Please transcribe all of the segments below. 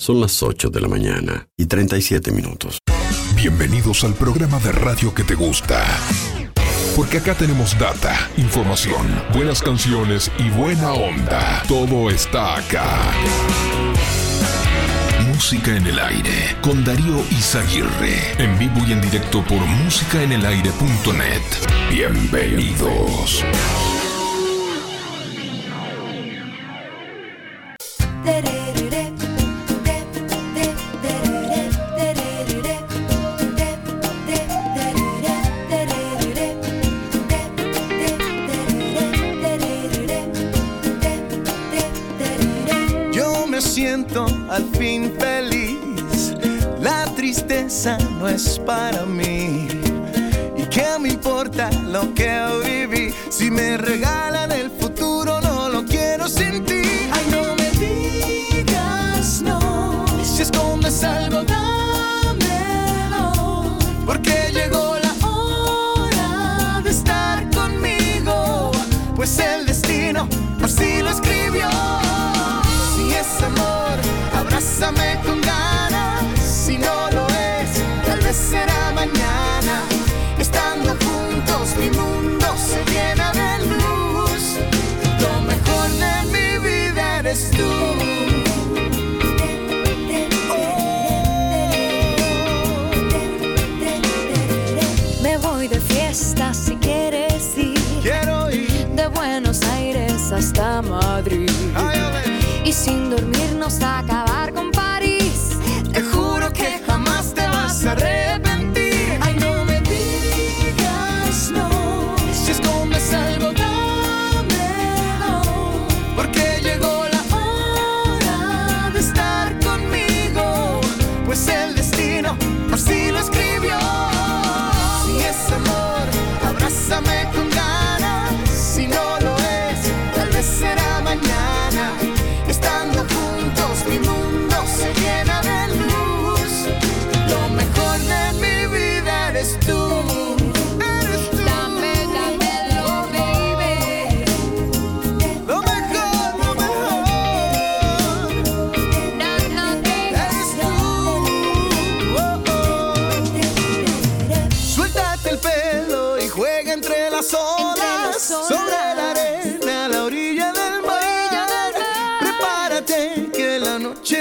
Son las 8 de la mañana y 37 minutos. Bienvenidos al programa de radio que te gusta. Porque acá tenemos data, información, buenas canciones y buena onda. Todo está acá. Música en el aire con Darío Izaguirre. En vivo y en directo por musicaenelaire.net. Bienvenidos. Yo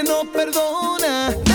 no perdona.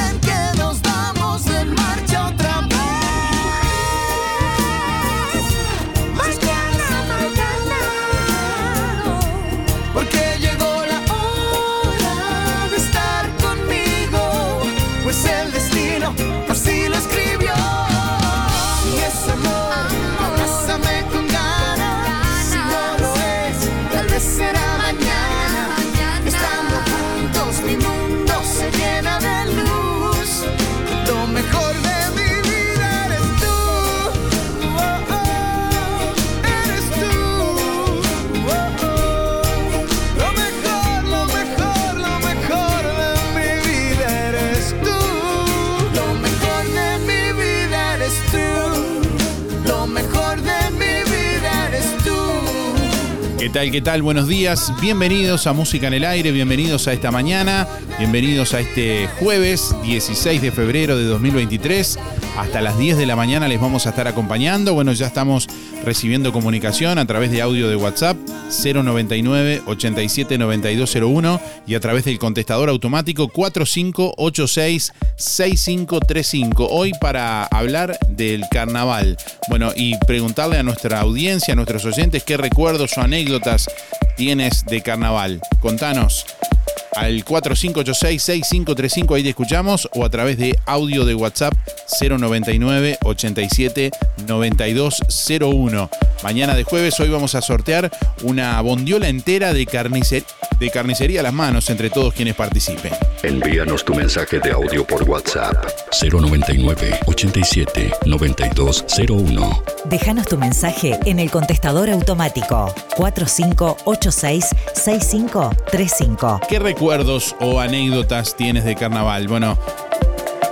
Tal? ¿Qué tal? Buenos días. Bienvenidos a Música en el Aire, bienvenidos a esta mañana, bienvenidos a este jueves 16 de febrero de 2023. Hasta las 10 de la mañana les vamos a estar acompañando. Bueno, ya estamos recibiendo comunicación a través de audio de WhatsApp 099 87 9201 y a través del contestador automático 4586 6535. Hoy para hablar del carnaval. Bueno, y preguntarle a nuestra audiencia, a nuestros oyentes, qué recuerdos o anécdotas tienes de carnaval. Contanos al 4586-6535, ahí te escuchamos, o a través de audio de WhatsApp 099 87 9201. Mañana de jueves, hoy vamos a sortear una bondiola entera de, carnicer- de carnicería a las manos entre todos quienes participen. Envíanos tu mensaje de audio por WhatsApp 099 87 9201. Déjanos tu mensaje en el contestador automático 4586-6535. ¿Qué recuerdos o anécdotas tienes de carnaval? Bueno,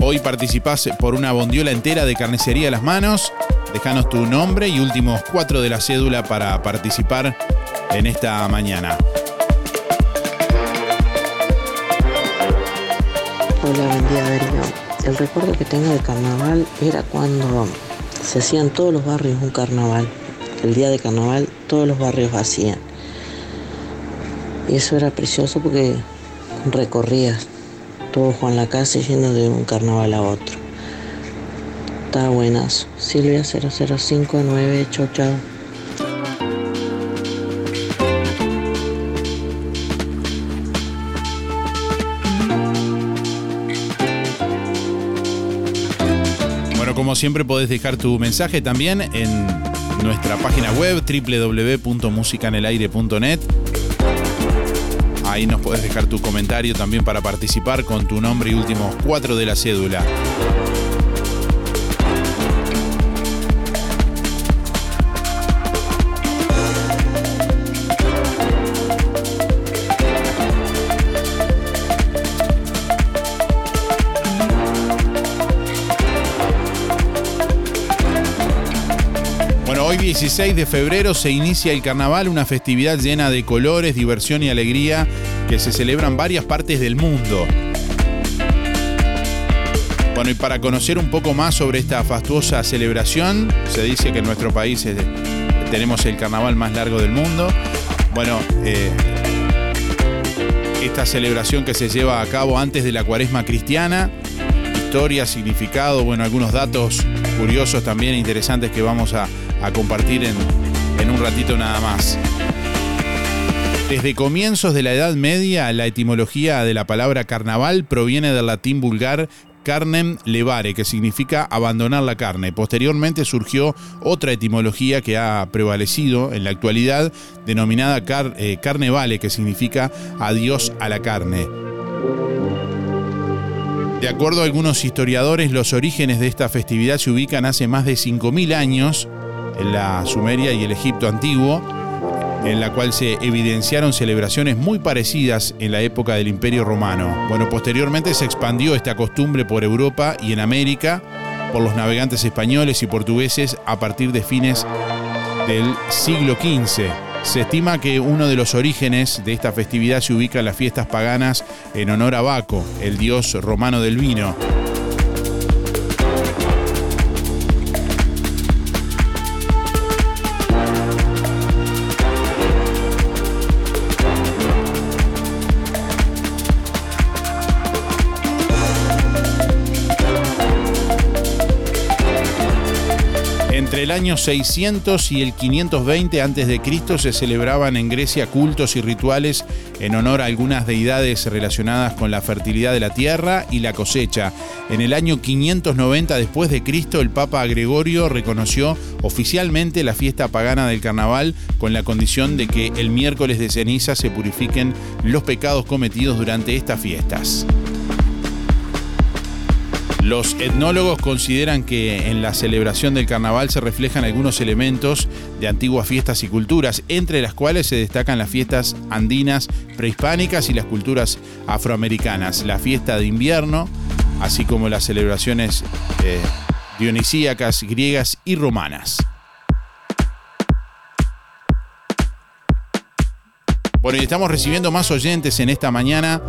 hoy participás por una bondiola entera de carnicería a las manos. Déjanos tu nombre y últimos cuatro de la cédula para participar en esta mañana. Hola, buen día Darío. El recuerdo que tengo de carnaval era cuando se hacían todos los barrios un carnaval. El día de carnaval todos los barrios hacían. Y eso era precioso porque recorrías todo Juan la casa yendo de un carnaval a otro. Está buenazo. Silvia 0059, chau chau. Bueno, como siempre podés dejar tu mensaje también en nuestra página web www.musicanelaire.net. Ahí nos podés dejar tu comentario también para participar con tu nombre y últimos cuatro de la cédula. 16 de febrero se inicia el carnaval, una festividad llena de colores, diversión y alegría que se celebra en varias partes del mundo. Bueno, y para conocer un poco más sobre esta fastuosa celebración, se dice que en nuestro país tenemos el carnaval más largo del mundo. Bueno, eh, esta celebración que se lleva a cabo antes de la cuaresma cristiana, historia, significado, bueno, algunos datos curiosos también interesantes que vamos a, a compartir en, un ratito nada más. Desde comienzos de la Edad Media, la etimología de la palabra carnaval proviene del latín vulgar carnem levare, que significa abandonar la carne. Posteriormente surgió otra etimología que ha prevalecido en la actualidad, denominada car- eh, carnevale, que significa adiós a la carne. De acuerdo a algunos historiadores, los orígenes de esta festividad se ubican hace más de 5.000 años la Sumeria y el Egipto antiguo, en la cual se evidenciaron celebraciones muy parecidas en la época del Imperio Romano. Bueno, posteriormente se expandió esta costumbre por Europa y en América por los navegantes españoles y portugueses a partir de fines del siglo XV. Se estima que uno de los orígenes de esta festividad se ubica en las fiestas paganas en honor a Baco, el dios romano del vino. Año 600 y el 520 a.C. se celebraban en Grecia cultos y rituales en honor a algunas deidades relacionadas con la fertilidad de la tierra y la cosecha. En el año 590 después de Cristo, el Papa Gregorio reconoció oficialmente la fiesta pagana del carnaval con la condición de que el miércoles de ceniza se purifiquen los pecados cometidos durante estas fiestas. Los etnólogos consideran que en la celebración del carnaval se reflejan algunos elementos de antiguas fiestas y culturas, entre las cuales se destacan las fiestas andinas prehispánicas y las culturas afroamericanas, la fiesta de invierno, así como las celebraciones eh, dionisíacas griegas y romanas. Bueno, y estamos recibiendo más oyentes en esta mañana.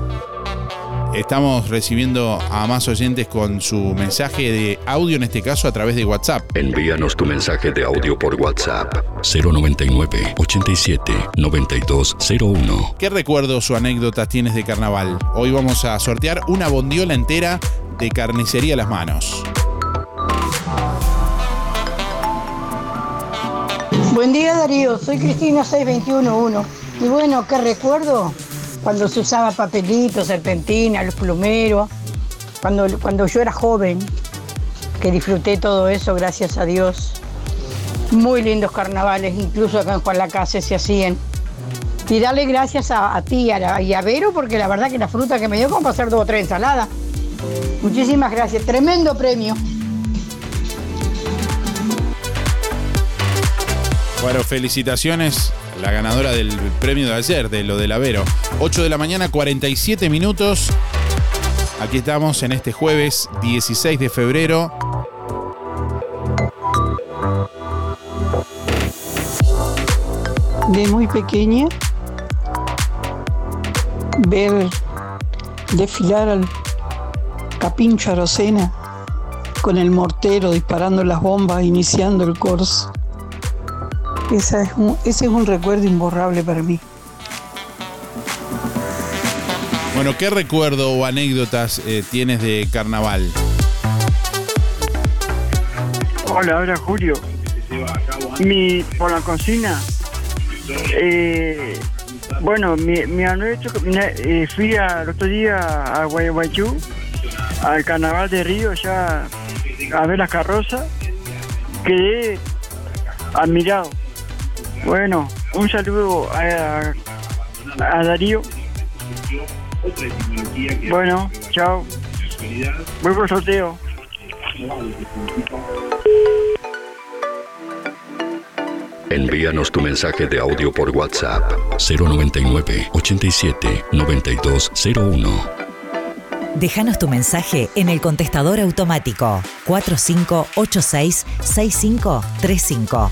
Estamos recibiendo a más oyentes con su mensaje de audio, en este caso a través de WhatsApp. Envíanos tu mensaje de audio por WhatsApp 099 87 9201. ¿Qué recuerdos o anécdotas tienes de carnaval? Hoy vamos a sortear una bondiola entera de carnicería a las manos. Buen día Darío, soy Cristina 6211. Y bueno, ¿qué recuerdo? Cuando se usaba papelito, serpentina, los plumeros, cuando, cuando yo era joven, que disfruté todo eso, gracias a Dios. Muy lindos carnavales, incluso acá en Juan Lacase se hacían. Y darle gracias a, ti y a Vero, porque la verdad que la fruta que me dio como hacer dos o tres ensaladas. Muchísimas gracias, tremendo premio. Bueno, felicitaciones la ganadora del premio de ayer, de lo del Avero. 8 de la mañana, 47 minutos. Aquí estamos en este jueves 16 de febrero. de muy pequeña ver desfilar al- Capincho Arocena, con el mortero disparando las bombas, iniciando el corso. Esa es un- ese es un recuerdo imborrable para mí. Bueno, ¿qué recuerdo o anécdotas eh, tienes de carnaval? Hola, hola Julio. Mi, por la cocina. Eh, bueno, mi, mi anécdota, eh, fui al otro día a Guayaguaychú, al carnaval de Río, ya a ver las carrozas. Quedé admirado. Bueno, un saludo a, a Darío. Bueno, chao. Voy por sorteo. Envíanos tu mensaje de audio por WhatsApp 099 87 9201. Déjanos tu mensaje en el contestador automático 4586-6535. Hola,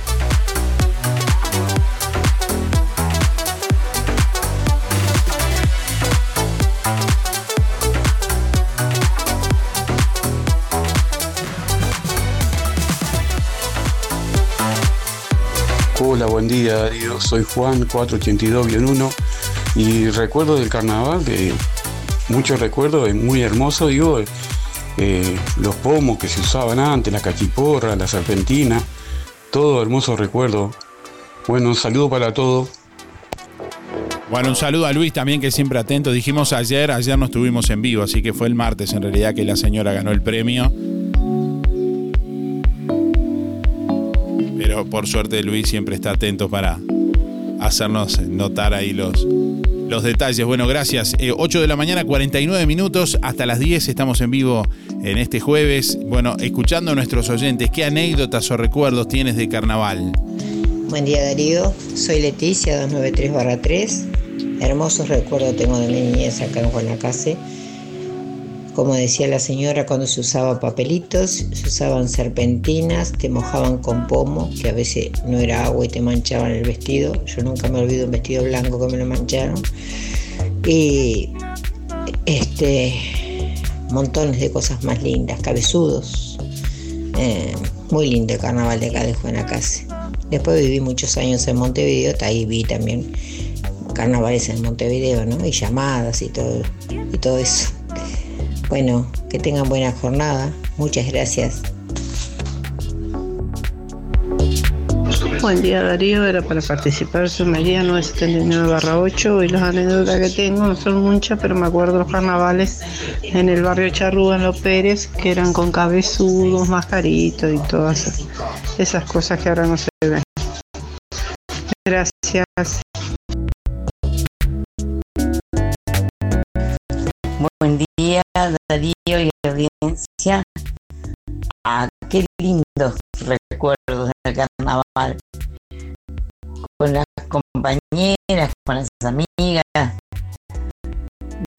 buen día soy Juan 482-1 y recuerdo del carnaval, que muchos recuerdos, es muy hermoso, digo, eh, los pomos que se usaban antes, la cachiporra, la serpentina, todo hermoso recuerdo. Bueno, un saludo para todos. Bueno, un saludo a Luis también, que siempre atento. Dijimos ayer, ayer no estuvimos en vivo, así que fue el martes en realidad que la señora ganó el premio. Por suerte Luis siempre está atento para hacernos notar ahí los, los detalles. Bueno, gracias. Eh, 8 de la mañana, 49 minutos, hasta las 10 estamos en vivo en este jueves. Bueno, escuchando a nuestros oyentes, ¿qué anécdotas o recuerdos tienes de carnaval? Buen día Darío, soy Leticia 293-3. Hermosos recuerdos tengo de mi niñez acá en Guanacase. Como decía la señora, cuando se usaba papelitos, se usaban serpentinas, te mojaban con pomo, que a veces no era agua y te manchaban el vestido. Yo nunca me olvido un vestido blanco que me lo mancharon. Y este montones de cosas más lindas, cabezudos. Eh, muy lindo el carnaval de acá de Guanacase. Después viví muchos años en Montevideo, ahí vi también carnavales en Montevideo, ¿no? Y llamadas y todo, y todo eso. Bueno, que tengan buena jornada. Muchas gracias. Buen día Darío, era para participar, soy María 979-8 y las anécdotas que tengo no son muchas, pero me acuerdo los carnavales en el barrio Charrúa, en Los Pérez, que eran con cabezudos, mascaritos y todas esas cosas que ahora no se ven. Gracias. Darío y audiencia. Ah, qué lindos recuerdos del carnaval. Con las compañeras, con las amigas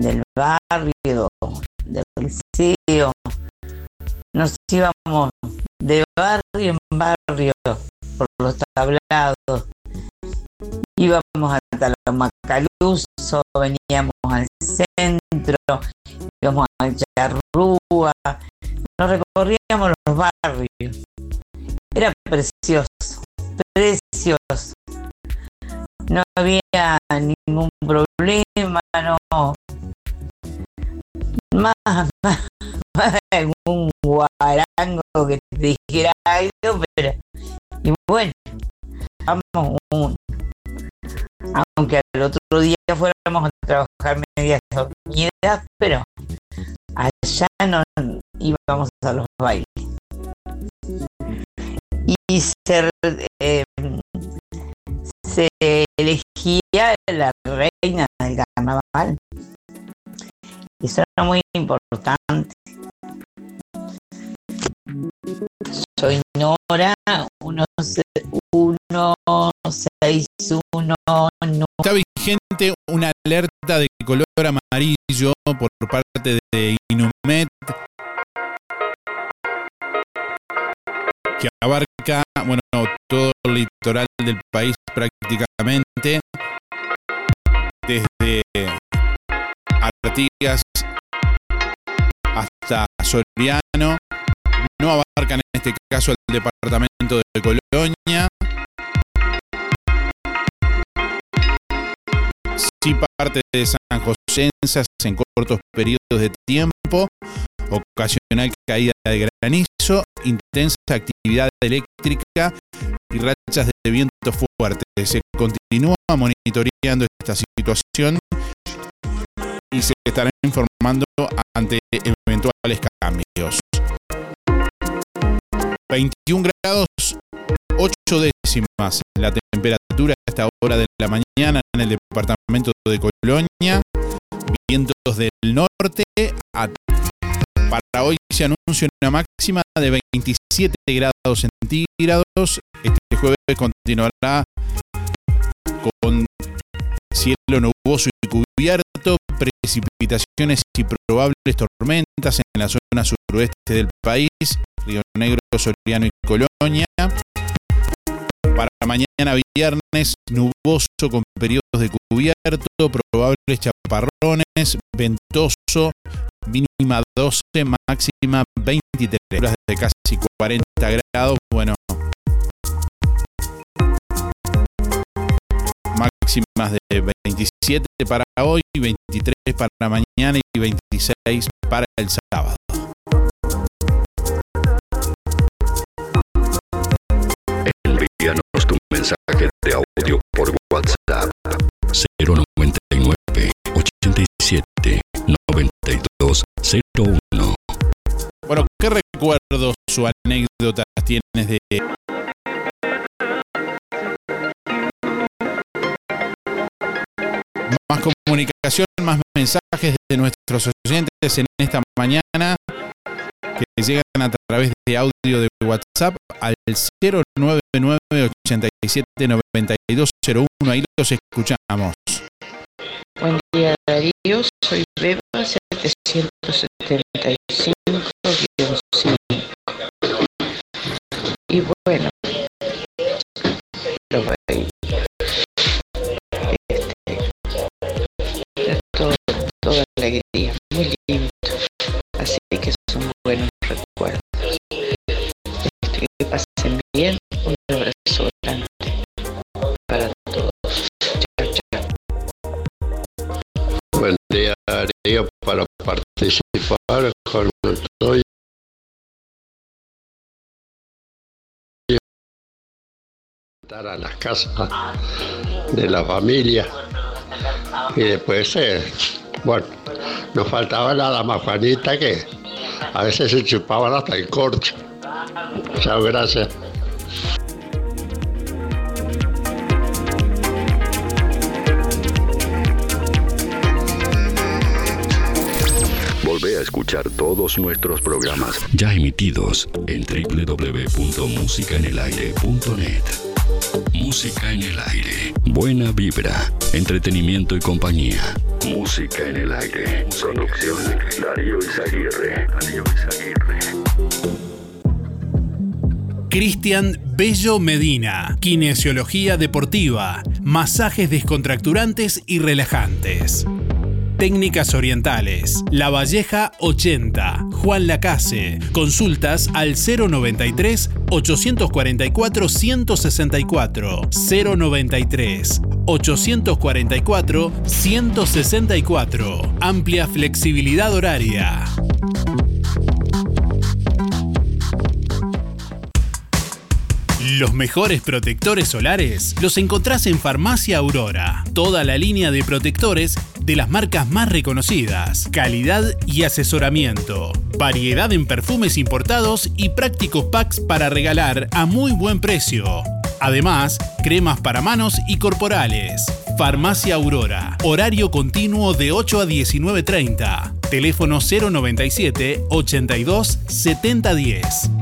del barrio, del liceo. Nos íbamos de barrio en barrio por los tablados. Íbamos hasta la Macaluso, veníamos al centro, íbamos al Charrúa, nos recorríamos los barrios. Era precioso, precioso. No había ningún problema, no. Más, más, más algún guarango que te dijera algo, pero. Y bueno, vamos un, aunque al otro día fuéramos a trabajar medias dormidas, pero allá no íbamos a los bailes. Y se, eh, elegía la reina del carnaval. Eso era muy importante. Soy Nora, 161. Está vigente una alerta de color amarillo por parte de Inumet que abarca bueno, todo el litoral del país prácticamente, desde Artigas hasta Soriano. No abarcan en este caso el departamento de Colonia. Sí parte de San José en cortos periodos de tiempo, ocasional caída de granizo, intensa actividad eléctrica y rachas de viento fuerte. Se continúa monitoreando esta situación y se estará informando ante eventuales cambios. 21 grados 8 décimas la temperatura a esta hora de la mañana en el departamento de Colonia. Vientos del norte. para hoy se anuncia una máxima de 27 grados centígrados. Este jueves continuará con cielo nuboso y cubierto, precipitaciones y probables tormentas en la zona suroeste del país, Río Negro, Soriano y Colonia. Mañana viernes, nuboso con periodos de cubierto, probables chaparrones, ventoso, mínima 12, máxima 23 horas de casi 40 grados. Bueno, máximas de 27 para hoy, 23 para mañana y 26 para el sábado. 9201. Bueno, ¿qué recuerdos o anécdotas tienes de más comunicación, más mensajes de nuestros oyentes en esta mañana que llegan a través de audio de WhatsApp al 099 87 9201 ahí los escuchamos. Buen día Darío, soy Beba 775 Y bueno, lo voy este, todo, toda alegría, muy lindo. Así que son buenos recuerdos. Este, que pasen bien, un abrazo grande para todos. Chao, chao. Buen día, Darío, para participar con estoy a las casas de la familia y después, eh, bueno, nos faltaba nada más Juanita que a veces se chupaban hasta el corcho. Chao, gracias. Escuchar todos nuestros programas ya emitidos en www.musicaenelaire.net. Música en el aire. Buena vibra, entretenimiento y compañía. Música en el aire. Producción Darío Izaguirre. Darío Izaguirre. Cristian Bello Medina, kinesiología deportiva, masajes descontracturantes y relajantes. Técnicas Orientales, La Valleja 80, Juan Lacase. Consultas al 093 844 164 093 844 164. Amplia flexibilidad horaria. Los mejores protectores solares los encontrás en Farmacia Aurora. Toda la línea de protectores de las marcas más reconocidas, calidad y asesoramiento, variedad en perfumes importados y prácticos packs para regalar a muy buen precio. Además, cremas para manos y corporales. Farmacia Aurora. Horario continuo de 8 a 19.30. Teléfono 097 82 7010.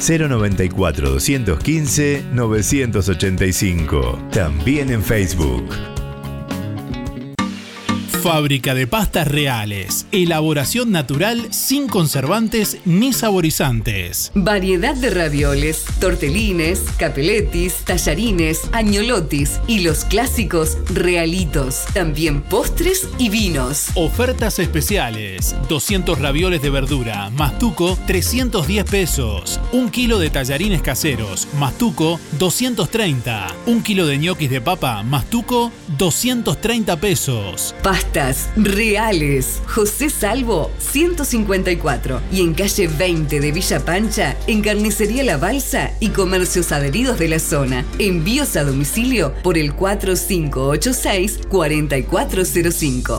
094 215 985. También en Facebook. Fábrica de pastas reales. Elaboración natural sin conservantes ni saborizantes. Variedad de ravioles, tortelines, capeletis, tallarines, añolotis y los clásicos realitos. También postres y vinos. Ofertas especiales. 200 ravioles de verdura, mastuco 310 pesos. Un kilo de tallarines caseros, mastuco 230. Un kilo de ñoquis de papa, mastuco 230 pesos. Reales. José Salvo, 154. Y en calle 20 de Villa Pancha, en Carnicería La Balsa y comercios adheridos de la zona. Envíos a domicilio por el 4586-4405.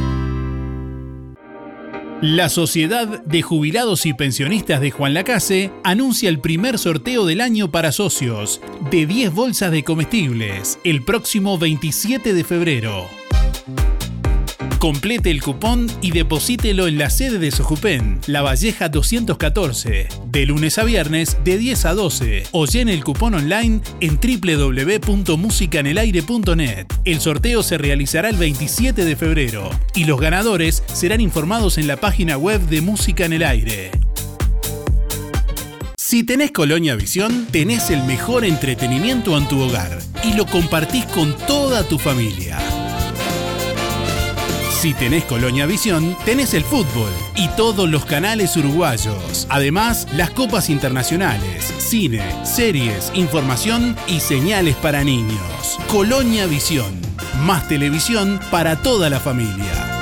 La Sociedad de Jubilados y Pensionistas de Juan Lacase anuncia el primer sorteo del año para socios de 10 bolsas de comestibles el próximo 27 de febrero. Complete el cupón y deposítelo en la sede de Sojupen, La Valleja 214, de lunes a viernes de 10 a 12 o llene el cupón online en www.musicanelaire.net. El sorteo se realizará el 27 de febrero y los ganadores serán informados en la página web de Música en el Aire. Si tenés Colonia Visión, tenés el mejor entretenimiento en tu hogar y lo compartís con toda tu familia. Si tenés Colonia Visión, tenés el fútbol y todos los canales uruguayos. Además, las copas internacionales, cine, series, información y señales para niños. Colonia Visión. Más televisión para toda la familia.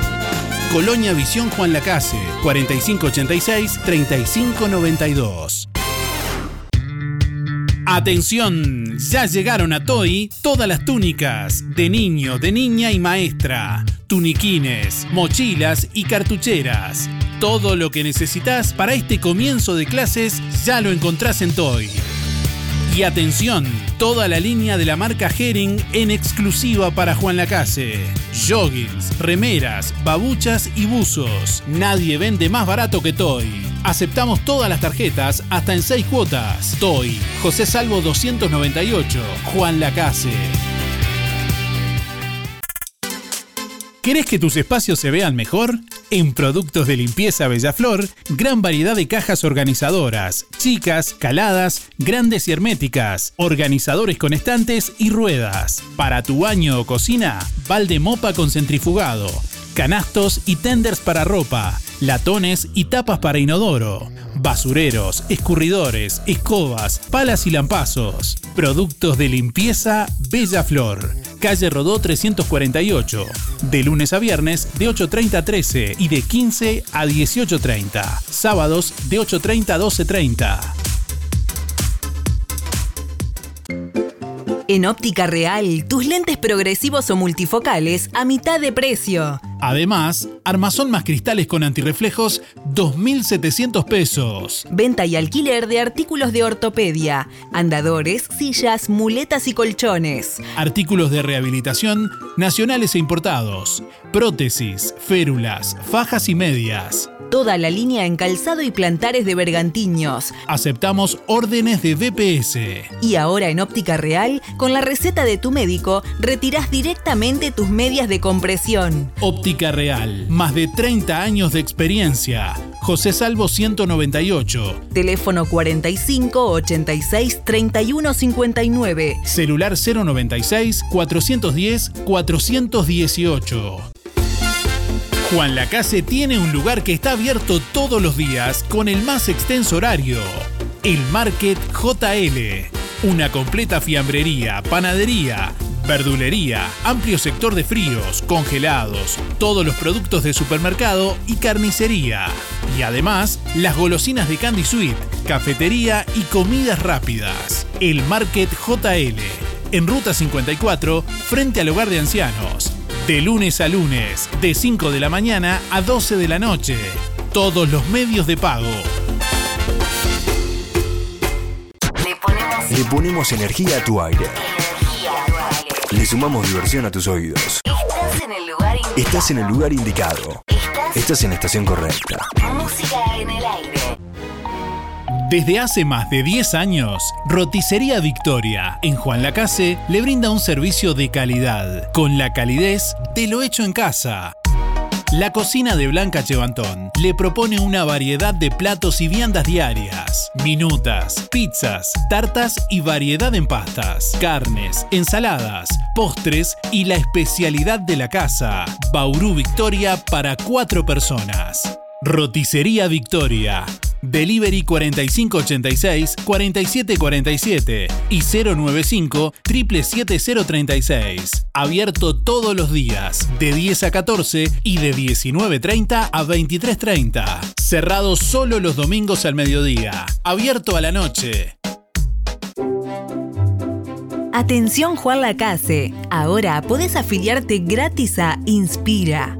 Colonia Visión Juan Lacase, 4586-3592. Atención, ya llegaron a Toy todas las túnicas de niño, de niña y maestra, tuniquines, mochilas y cartucheras. Todo lo que necesitas para este comienzo de clases ya lo encontrás en Toy. Y atención, toda la línea de la marca Herring en exclusiva para Juan Lacase. Joggings, remeras, babuchas y buzos. Nadie vende más barato que Toy. Aceptamos todas las tarjetas hasta en 6 cuotas. Toy, José Salvo 298, Juan Lacase. ¿Querés que tus espacios se vean mejor? En Productos de Limpieza Bellaflor, gran variedad de cajas organizadoras, chicas, caladas, grandes y herméticas, organizadores con estantes y ruedas. Para tu baño o cocina, balde mopa con centrifugado, canastos y tenders para ropa, latones y tapas para inodoro, basureros, escurridores, escobas, palas y lampazos. Productos de limpieza Bella Flor. Calle Rodó 348. De lunes a viernes de 8.30 a 13 y de 15 a 18.30. Sábados de 8.30 a 12.30. En Óptica Real, tus lentes progresivos o multifocales a mitad de precio. Además, armazón más cristales con antirreflejos, 2.700 pesos. Venta y alquiler de artículos de ortopedia, andadores, sillas, muletas y colchones. Artículos de rehabilitación nacionales e importados. Prótesis, férulas, fajas y medias. Toda la línea en calzado y plantares de bergantiños. Aceptamos órdenes de BPS. Y ahora en Óptica Real, con la receta de tu médico, retirás directamente tus medias de compresión. Óptica Real, más de 30 años de experiencia. José Salvo 198. Teléfono 45 86 31 59. Celular 096 410 418. Juan Lacase tiene un lugar que está abierto todos los días con el más extenso horario. El Market JL. Una completa fiambrería, panadería, verdulería, amplio sector de fríos, congelados, todos los productos de supermercado y carnicería. Y además, las golosinas de Candy Sweet, cafetería y comidas rápidas. El Market JL. En Ruta 54, frente al hogar de ancianos. De lunes a lunes, de 5 de la mañana a 12 de la noche. Todos los medios de pago. Le ponemos energía a tu aire. Le sumamos diversión a tus oídos. Estás en el lugar Estás en el lugar indicado. Estás en la estación correcta. Música en el aire. Desde hace más de 10 años, Roticería Victoria en Juan Lacase le brinda un servicio de calidad, con la calidez de lo hecho en casa. La cocina de Blanca Chevantón le propone una variedad de platos y viandas diarias, minutas, pizzas, tartas y variedad en pastas, carnes, ensaladas, postres y la especialidad de la casa, Bauru Victoria para cuatro personas. Roticería Victoria. Delivery 4586-4747 y 095 77036. Abierto todos los días, de 10 a 14 y de 19.30 a 23.30. Cerrado solo los domingos al mediodía. Abierto a la noche. Atención Juan Lacase, ahora podés afiliarte gratis a Inspira.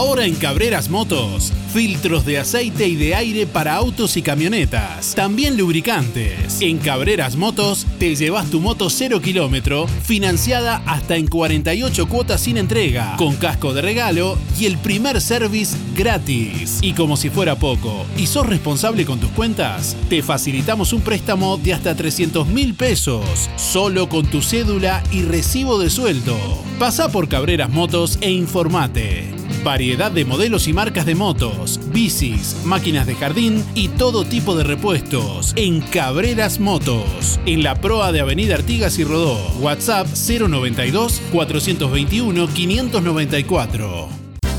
Ahora en Cabreras Motos, filtros de aceite y de aire para autos y camionetas. También lubricantes. En Cabreras Motos te llevas tu moto 0 kilómetro, financiada hasta en 48 cuotas sin entrega, con casco de regalo y el primer service gratis. Y como si fuera poco, y sos responsable con tus cuentas, te facilitamos un préstamo de hasta 300 mil pesos, solo con tu cédula y recibo de sueldo. Pasa por Cabreras Motos e informate. De modelos y marcas de motos, bicis, máquinas de jardín y todo tipo de repuestos en Cabreras Motos, en la proa de Avenida Artigas y Rodó. WhatsApp 092 421 594.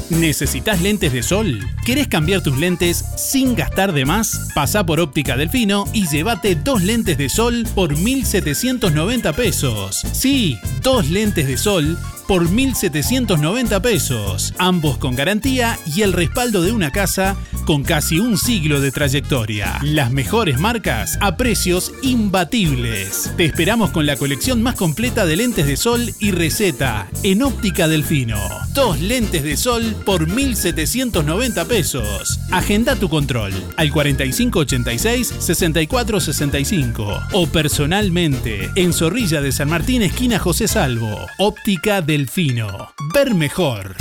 ¿Necesitas lentes de sol? ¿Querés cambiar tus lentes sin gastar de más? Pasa por Óptica Delfino y llévate dos lentes de sol por 1.790 pesos. Sí, dos lentes de sol por 1.790 pesos, ambos con garantía y el respaldo de una casa con casi un siglo de trayectoria. Las mejores marcas a precios imbatibles. Te esperamos con la colección más completa de lentes de sol y receta en Óptica Delfino. Dos lentes de sol por 1.790 pesos. Agenda tu control al 4586-6465 o personalmente en Zorrilla de San Martín, esquina José Salvo. Óptica Delfino. Ver mejor.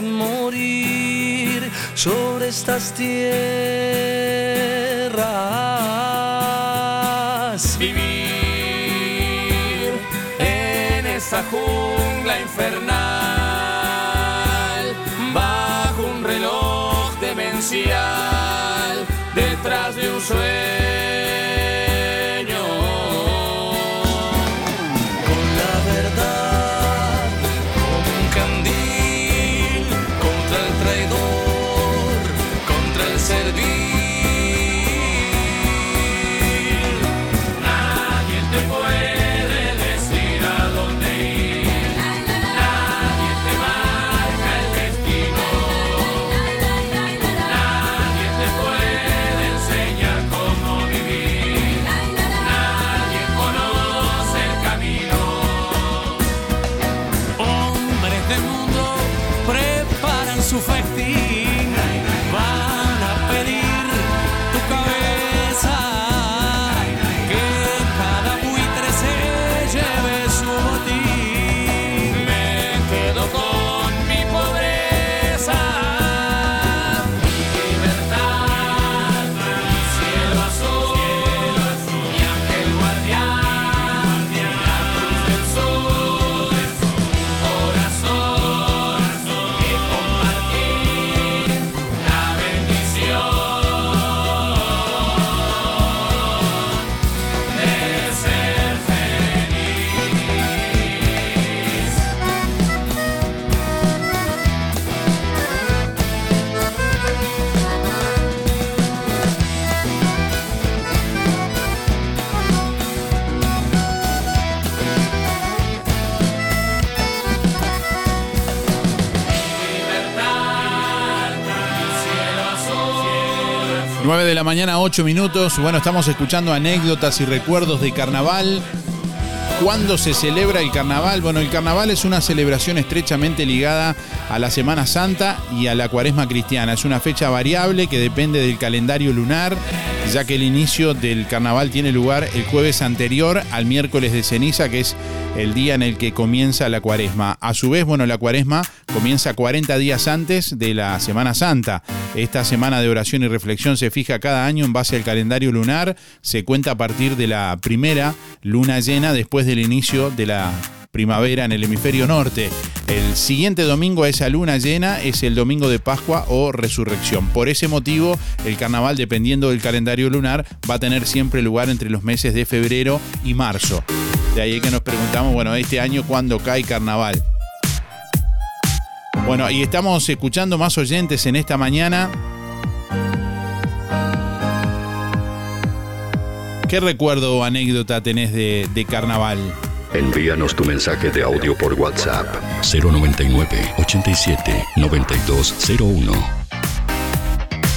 Morir sobre estas tierras. Vivir en esta jungla infernal, de la mañana, 8 minutos. Bueno, estamos escuchando anécdotas y recuerdos de carnaval. ¿Cuándo se celebra el carnaval? Bueno, el carnaval es una celebración estrechamente ligada a la Semana Santa y a la Cuaresma cristiana. Es una fecha variable que depende del calendario lunar, ya que el inicio del carnaval tiene lugar el jueves anterior al miércoles de ceniza, que es el día en el que comienza la Cuaresma. A su vez, bueno, la Cuaresma comienza 40 días antes de la Semana Santa. Esta semana de oración y reflexión se fija cada año en base al calendario lunar, se cuenta a partir de la primera luna llena después del inicio de la primavera en el hemisferio norte. El siguiente domingo a esa luna llena es el domingo de Pascua o Resurrección. Por ese motivo, el carnaval, dependiendo del calendario lunar, va a tener siempre lugar entre los meses de febrero y marzo. De ahí que nos preguntamos, bueno, este año cuándo cae carnaval. Bueno, y estamos escuchando más oyentes en esta mañana. ¿Qué recuerdo o anécdota tenés de, de carnaval? Envíanos tu mensaje de audio por WhatsApp 099 87 9201.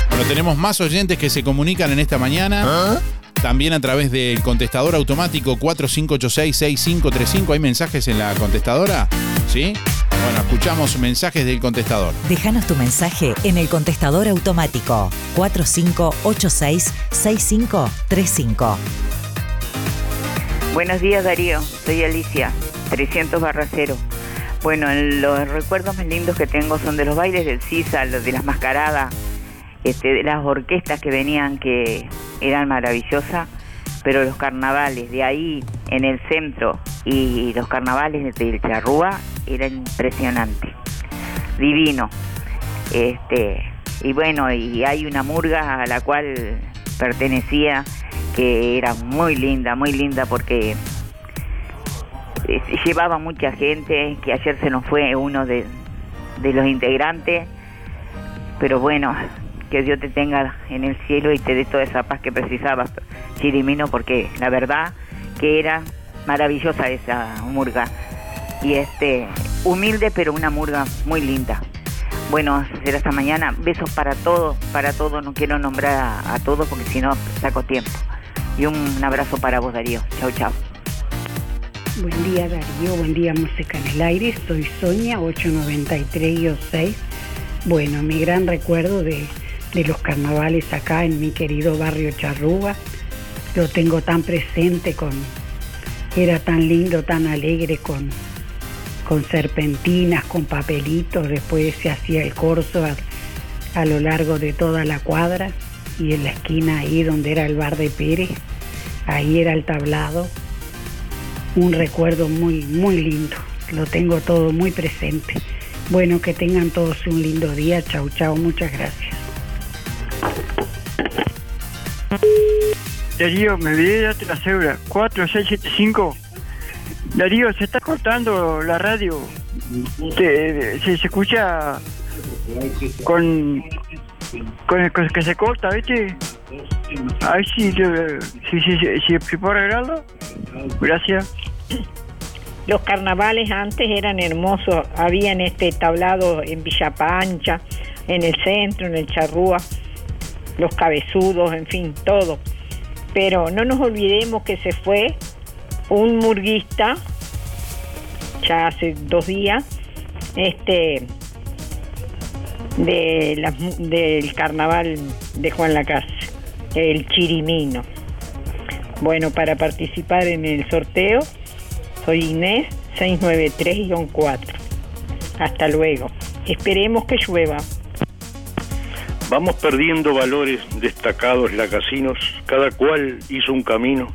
Bueno, tenemos más oyentes que se comunican en esta mañana. También a través del contestador automático 4586-6535. ¿Hay mensajes en la contestadora? ¿Sí? Bueno, escuchamos mensajes del contestador. Déjanos tu mensaje en el contestador automático 4586-6535. Buenos días Darío, soy Alicia, 300 barra cero. Bueno, los recuerdos más lindos que tengo son de los bailes del CISA, los de las mascaradas, este, de las orquestas que venían que eran maravillosas, pero los carnavales de ahí en el centro y los carnavales de Charrúa eran impresionantes, divino. Este, y bueno, y hay una murga a la cual pertenecía que era muy linda, muy linda porque eh, llevaba mucha gente, que ayer se nos fue uno de, de los integrantes, pero bueno, que Dios te tenga en el cielo y te dé toda esa paz que precisabas, Chirimino, porque la verdad que era maravillosa esa murga. Y este, humilde, pero una murga muy linda. Bueno, será esta mañana. Besos para todos, para todos. No quiero nombrar a, todos porque si no saco tiempo. Y un abrazo para vos, Darío. Chau, chau. Buen día Darío, buen día Música en el Aire, soy Sonia 893-6. Bueno, mi gran recuerdo de, de los carnavales acá en mi querido barrio Charrúa, lo tengo tan presente con, era tan lindo, tan alegre con, con serpentinas, con papelitos, después se hacía el corso a, lo largo de toda la cuadra y en la esquina ahí donde era el bar de Pérez, ahí era el tablado, un recuerdo muy, muy lindo. Lo tengo todo muy presente. Bueno, que tengan todos un lindo día. Chau, chau. Muchas gracias. Darío, me olvidé darte la cédula. 4675. Darío, se está cortando la radio. Se, escucha con, con el que se corta, ¿viste? A si, si, si, si, si puedo arreglarlo. Gracias. Los carnavales antes eran hermosos, habían este tablado en Villa Pancha, en el centro, en el Charrúa, los cabezudos, en fin, todo. Pero no nos olvidemos que se fue un murguista, ya hace dos días, este de mu- del carnaval de Juan Lacase, el Chirimino. Bueno, para participar en el sorteo, soy Inés 693-4. Hasta luego. Esperemos que llueva. Vamos perdiendo valores destacados lacasinos, cada cual hizo un camino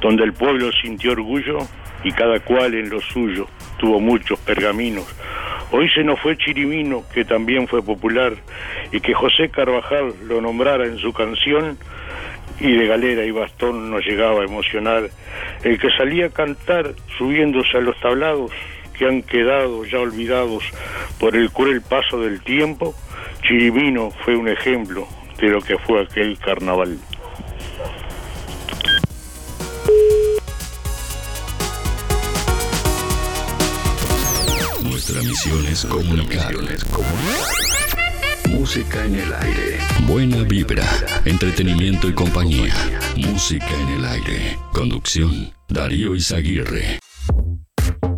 donde el pueblo sintió orgullo y cada cual en lo suyo tuvo muchos pergaminos. Hoy se nos fue Chirimino, que también fue popular, y que José Carvajal lo nombrara en su canción, y de galera y bastón nos llegaba a emocionar. El que salía a cantar subiéndose a los tablados, que han quedado ya olvidados por el cruel paso del tiempo, Chirimino fue un ejemplo de lo que fue aquel carnaval. Nuestra misión es comunicar. Música en el aire. Buena vibra, entretenimiento y compañía. Música en el aire. Conducción, Darío Izaguirre.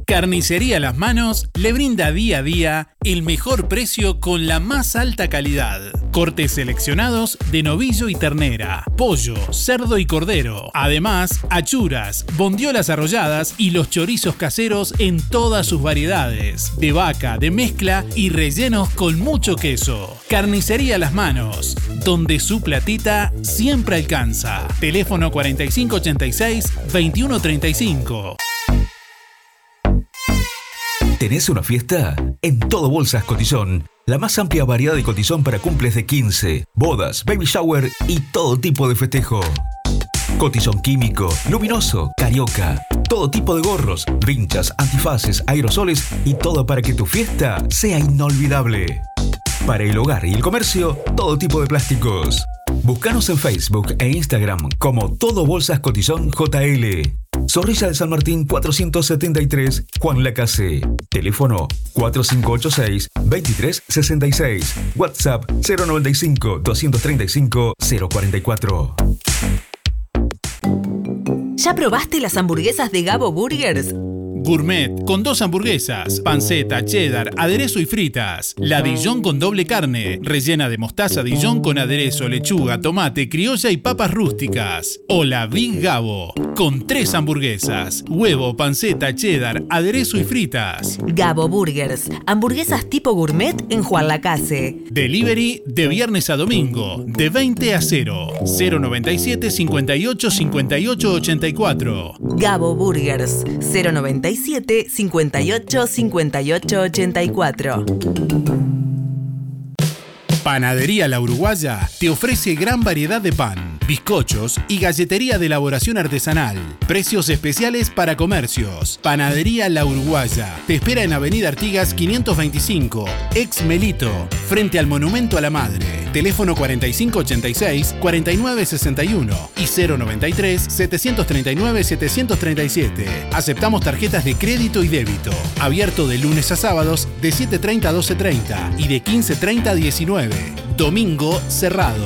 Carnicería Las Manos le brinda día a día el mejor precio con la más alta calidad. Cortes seleccionados de novillo y ternera, pollo, cerdo y cordero. Además, achuras, bondiolas arrolladas y los chorizos caseros en todas sus variedades. De vaca, de mezcla y rellenos con mucho queso. Carnicería Las Manos, donde su platita siempre alcanza. Teléfono 4586-2135. ¿Tenés una fiesta? En Todo Bolsas Cotizón. La más amplia variedad de cotizón para cumples de 15, bodas, baby shower y todo tipo de festejo. Cotizón químico, luminoso, carioca. Todo tipo de gorros, vinchas, antifaces, aerosoles y todo para que tu fiesta sea inolvidable. Para el hogar y el comercio, todo tipo de plásticos. Búscanos en Facebook e Instagram como Todo Bolsas Cotizón JL. Zorrilla de San Martín 473, Juan Lacase. Teléfono 4586-2366. WhatsApp 095-235-044. ¿Ya probaste las hamburguesas de Gabo Burgers? Gourmet con dos hamburguesas, panceta, cheddar, aderezo y fritas. La Dijon con doble carne, rellena de mostaza Dijon con aderezo, lechuga, tomate, criolla y papas rústicas. O la Big Gabo con tres hamburguesas, huevo, panceta, cheddar, aderezo y fritas. Gabo Burgers, hamburguesas tipo gourmet en Juan Lacase. Delivery de viernes a domingo, de 20 a 0. 097 58 58 84. Gabo Burgers, 097 58 58 84. Panadería La Uruguaya te ofrece gran variedad de pan, bizcochos y galletería de elaboración artesanal. Precios especiales para comercios. Panadería La Uruguaya te espera en Avenida Artigas 525, ex Melito, frente al Monumento a la Madre. Teléfono 4586-4961 y 093-739-737. Aceptamos tarjetas de crédito y débito. Abierto de lunes a sábados de 7.30 a 12.30 y de 15.30 a 19. Domingo cerrado.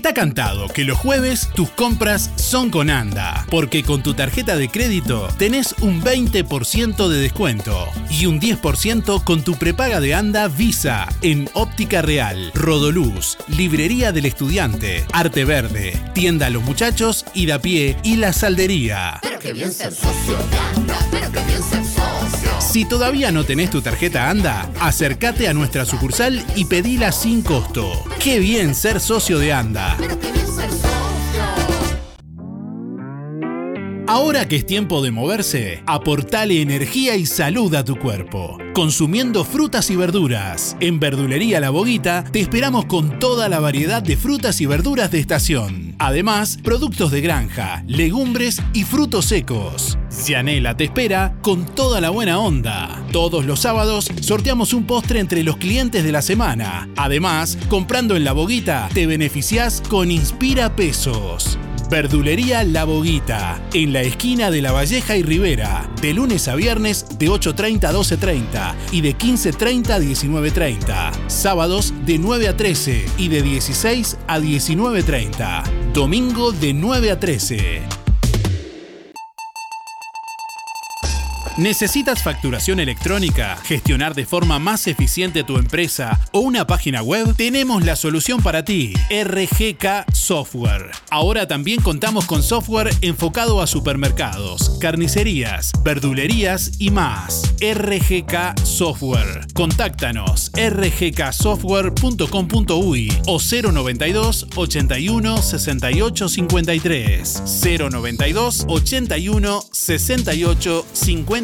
Está cantado que los jueves tus compras son con ANDA, porque con tu tarjeta de crédito tenés un 20% de descuento y un 10% con tu prepaga de ANDA Visa en Óptica Real, Rodoluz, Librería del Estudiante, Arte Verde, Tienda los Muchachos, Ida Pie y La Saldería. Pero que bien ser socio de pero que bien ser. Si todavía no tenés tu tarjeta ANDA, acércate a nuestra sucursal y pedila sin costo. Qué bien ser socio de ANDA. Ahora que es tiempo de moverse, aportale energía y salud a tu cuerpo. Consumiendo frutas y verduras. En Verdulería La Boguita te esperamos con toda la variedad de frutas y verduras de estación. Además, productos de granja, legumbres y frutos secos. Cianela te espera con toda la buena onda. Todos los sábados sorteamos un postre entre los clientes de la semana. Además, comprando en La Boguita te beneficiás con Inspira Pesos. Verdulería La Boguita, en la esquina de La Valleja y Rivera, de lunes a viernes de 8.30 a 12.30 y de 15.30 a 19.30. Sábados de 9 a 13 y de 16 a 19.30. Domingo de 9 a 13. ¿Necesitas facturación electrónica, gestionar de forma más eficiente tu empresa o una página web? Tenemos la solución para ti, RGK Software. Ahora también contamos con software enfocado a supermercados, carnicerías, verdulerías y más. RGK Software. Contáctanos rgksoftware.com.uy o 092 81 68 53 092 81 68 53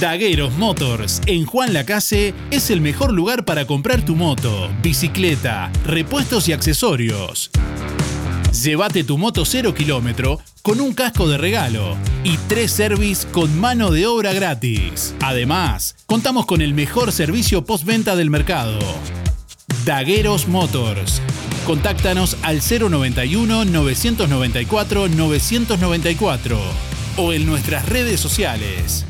Dagueros Motors en Juan Lacase es el mejor lugar para comprar tu moto, bicicleta, repuestos y accesorios. Llévate tu moto 0 kilómetro con un casco de regalo y tres service con mano de obra gratis. Además, contamos con el mejor servicio postventa del mercado. Dagueros Motors Contáctanos al 091-994-994 o en nuestras redes sociales.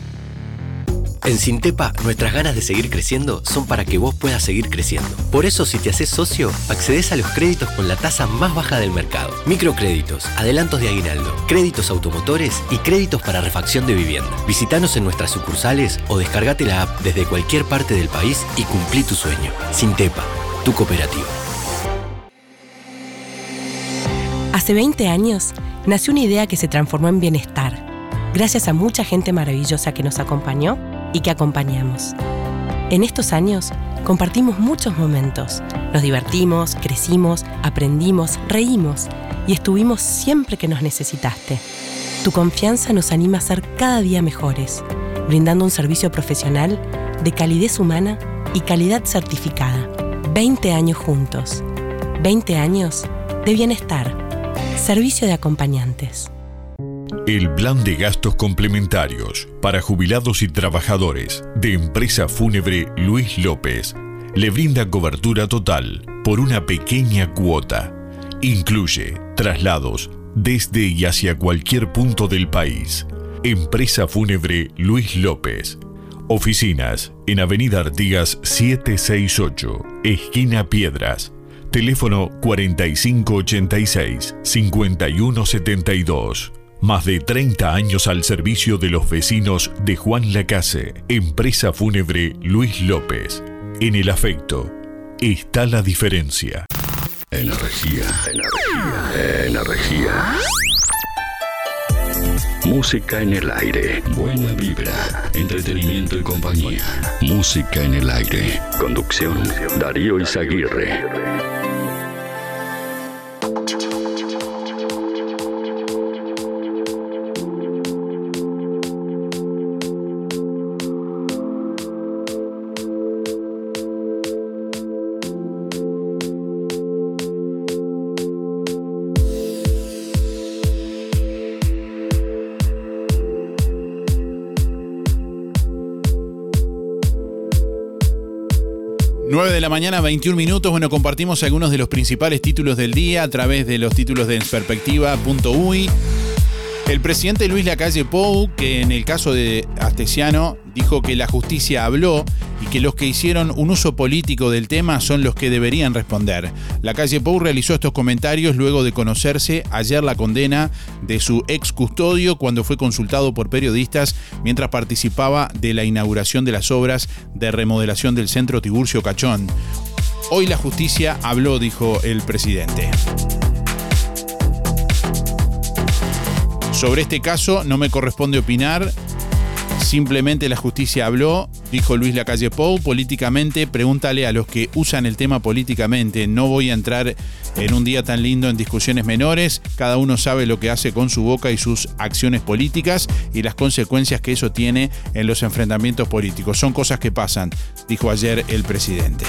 En Sintepa, nuestras ganas de seguir creciendo son para que vos puedas seguir creciendo. Por eso, si te haces socio, accedes a los créditos con la tasa más baja del mercado. Microcréditos, adelantos de aguinaldo, créditos automotores y créditos para refacción de vivienda. Visítanos en nuestras sucursales o descargate la app desde cualquier parte del país y cumplí tu sueño. Sintepa, tu cooperativa. Hace 20 años nació una idea que se transformó en bienestar, gracias a mucha gente maravillosa que nos acompañó y que acompañamos. En estos años compartimos muchos momentos, nos divertimos, crecimos, aprendimos, reímos y estuvimos siempre que nos necesitaste. Tu confianza nos anima a ser cada día mejores, brindando un servicio profesional de calidez humana y calidad certificada. 20 años juntos. 20 años de bienestar. Servicio de acompañantes. El plan de gastos complementarios para jubilados y trabajadores de Empresa Fúnebre Luis López le brinda cobertura total por una pequeña cuota. Incluye traslados desde y hacia cualquier punto del país. Empresa Fúnebre Luis López. Oficinas en Avenida Artigas 768, esquina Piedras. Teléfono 4586-5172. Más de 30 años al servicio de los vecinos de Juan Lacase, empresa fúnebre Luis López. En el afecto está la diferencia. Energía, energía, energía. Música en el aire, buena vibra, entretenimiento y compañía. Música en el aire. Conducción, Darío Izaguirre. La mañana, 21 minutos. Bueno, compartimos algunos de los principales títulos del día a través de los títulos de Perspectiva.uy. El presidente Luis Lacalle Pou, que en el caso de Astesiano dijo que la justicia habló y que los que hicieron un uso político del tema son los que deberían responder. Lacalle Pou realizó estos comentarios luego de conocerse ayer la condena de su ex custodio cuando fue consultado por periodistas mientras participaba de la inauguración de las obras de remodelación del centro Tiburcio Cachón. Hoy la justicia habló, dijo el presidente. Sobre este caso no me corresponde opinar. Simplemente la justicia habló, dijo Luis Lacalle Pou, políticamente, pregúntale a los que usan el tema políticamente. No voy a entrar en un día tan lindo en discusiones menores. Cada uno sabe lo que hace con su boca y sus acciones políticas y las consecuencias que eso tiene en los enfrentamientos políticos. Son cosas que pasan, dijo ayer el presidente.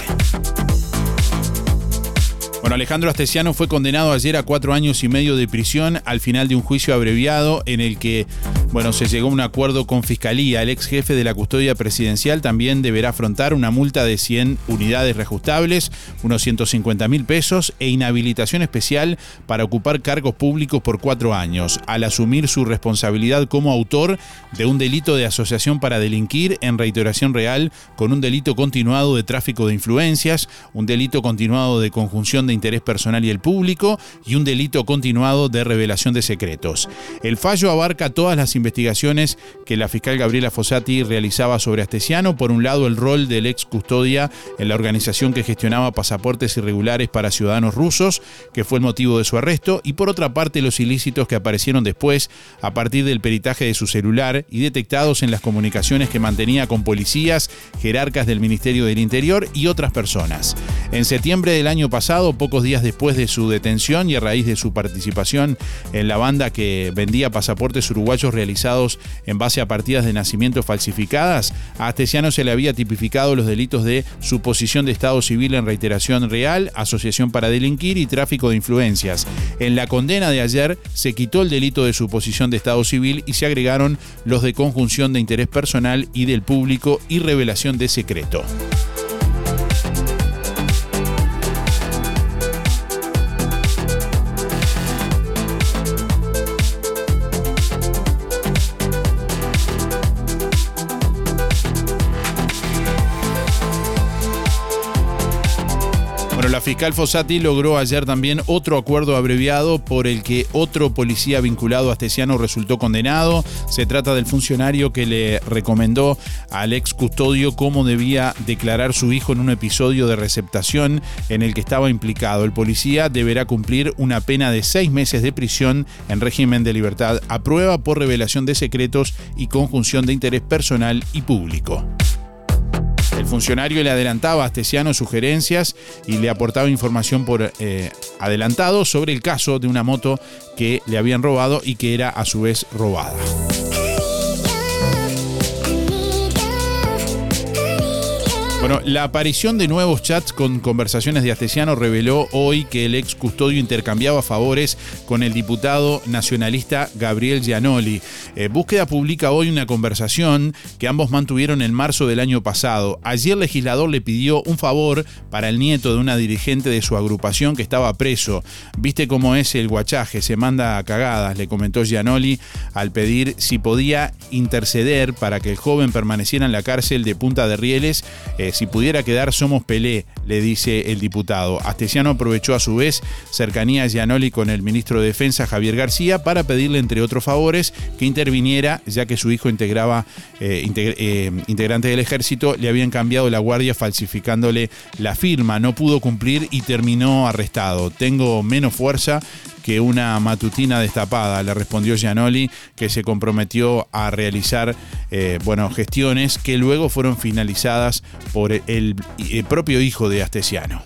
Bueno, Alejandro Astesiano fue condenado ayer a cuatro años y medio de prisión al final de un juicio abreviado en el que, bueno, se llegó a un acuerdo con Fiscalía. El ex jefe de la custodia presidencial también deberá afrontar una multa de 100 unidades reajustables, unos 150 mil pesos e inhabilitación especial para ocupar cargos públicos por cuatro años, al asumir su responsabilidad como autor de un delito de asociación para delinquir en reiteración real con un delito continuado de tráfico de influencias, un delito continuado de conjunción de interés personal y el público y un delito continuado de revelación de secretos. El fallo abarca todas las investigaciones que la fiscal Gabriela Fossati realizaba sobre Astesiano. Por un lado, el rol del ex custodia en la organización que gestionaba pasaportes irregulares para ciudadanos rusos, que fue el motivo de su arresto, y por otra parte, los ilícitos que aparecieron después a partir del peritaje de su celular y detectados en las comunicaciones que mantenía con policías, jerarcas del Ministerio del Interior y otras personas. En septiembre del año pasado, pocos días después de su detención y a raíz de su participación en la banda que vendía pasaportes uruguayos en base a partidas de nacimiento falsificadas, a Astesiano se le había tipificado los delitos de suposición de Estado civil en reiteración real, asociación para delinquir y tráfico de influencias. En la condena de ayer se quitó el delito de suposición de Estado civil y se agregaron los de conjunción de interés personal y del público y revelación de secreto. Fiscal Fossati logró ayer también otro acuerdo abreviado por el que otro policía vinculado a Astesiano resultó condenado. Se trata del funcionario que le recomendó al ex custodio cómo debía declarar su hijo en un episodio de receptación en el que estaba implicado. El policía deberá cumplir una pena de seis meses de prisión en régimen de libertad a prueba por revelación de secretos y conjunción de interés personal y público. Funcionario le adelantaba a Astesiano sugerencias y le aportaba información por eh, adelantado sobre el caso de una moto que le habían robado y que era a su vez robada. Bueno, la aparición de nuevos chats con conversaciones de Astesiano reveló hoy que el ex custodio intercambiaba favores con el diputado nacionalista Gabriel Gianoli. Eh, Búsqueda publica hoy una conversación que ambos mantuvieron en marzo del año pasado. Allí el legislador le pidió un favor para el nieto de una dirigente de su agrupación que estaba preso. Viste cómo es el guachaje, se manda a cagadas, le comentó Gianoli al pedir si podía interceder para que el joven permaneciera en la cárcel de Punta de Rieles. Eh, si pudiera quedar, somos Pelé, le dice el diputado. Astesiano aprovechó a su vez cercanía a Gianoli con el ministro de Defensa, Javier García, para pedirle, entre otros favores, que interviniera, ya que su hijo integraba, eh, eh, integrante del ejército, le habían cambiado la guardia falsificándole la firma. No pudo cumplir y terminó arrestado. Tengo menos fuerza que una matutina destapada, le respondió Gianoli, que se comprometió a realizar eh, bueno, gestiones que luego fueron finalizadas por el, el propio hijo de Astesiano.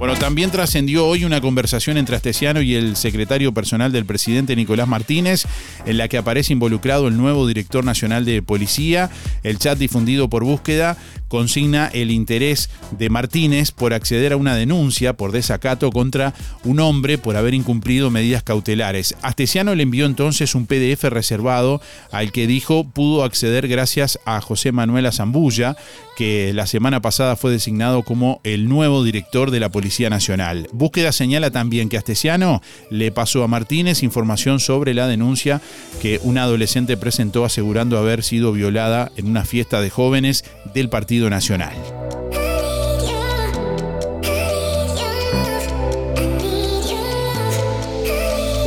Bueno, también trascendió hoy una conversación entre Astesiano y el secretario personal del presidente Nicolás Martínez, en la que aparece involucrado el nuevo director nacional de policía. El chat difundido por búsqueda consigna el interés de Martínez por acceder a una denuncia por desacato contra un hombre por haber incumplido medidas cautelares. Astesiano le envió entonces un PDF reservado al que dijo pudo acceder gracias a José Manuel Azambulla, que la semana pasada fue designado como el nuevo director de la Policía Nacional. Búsqueda señala también que Astesiano le pasó a Martínez información sobre la denuncia que una adolescente presentó asegurando haber sido violada en una fiesta de jóvenes del Partido Nacional.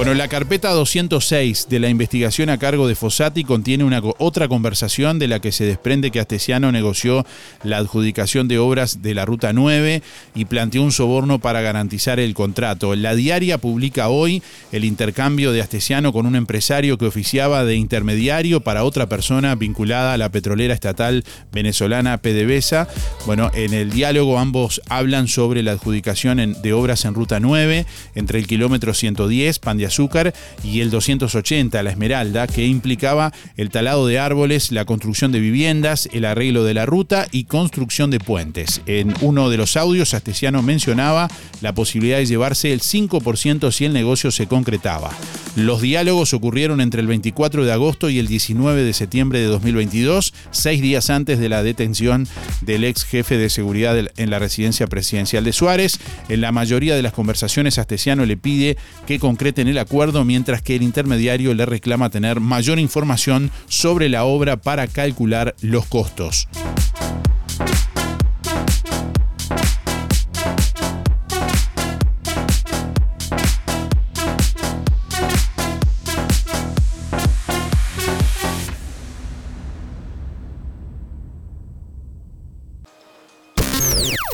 Bueno, la carpeta 206 de la investigación a cargo de Fossati contiene una otra conversación de la que se desprende que Astesiano negoció la adjudicación de obras de la Ruta 9 y planteó un soborno para garantizar el contrato. La diaria publica hoy el intercambio de Astesiano con un empresario que oficiaba de intermediario para otra persona vinculada a la petrolera estatal venezolana PDVSA. Bueno, en el diálogo ambos hablan sobre la adjudicación de obras en Ruta 9 entre el kilómetro 110, Pan de Azúcar, y el 280, La Esmeralda, que implicaba el talado de árboles, la construcción de viviendas, el arreglo de la ruta y construcción de puentes. En uno de los audios, Astesiano mencionaba la posibilidad de llevarse el 5% si el negocio se concretaba. Los diálogos ocurrieron entre el 24 de agosto y el 19 de septiembre de 2022, seis días antes de la detención del ex jefe de seguridad en la residencia presidencial de Suárez. En la mayoría de las conversaciones, Astesiano le pide que concreten el acuerdo, mientras que el intermediario le reclama tener mayor información sobre la obra para calcular los costos.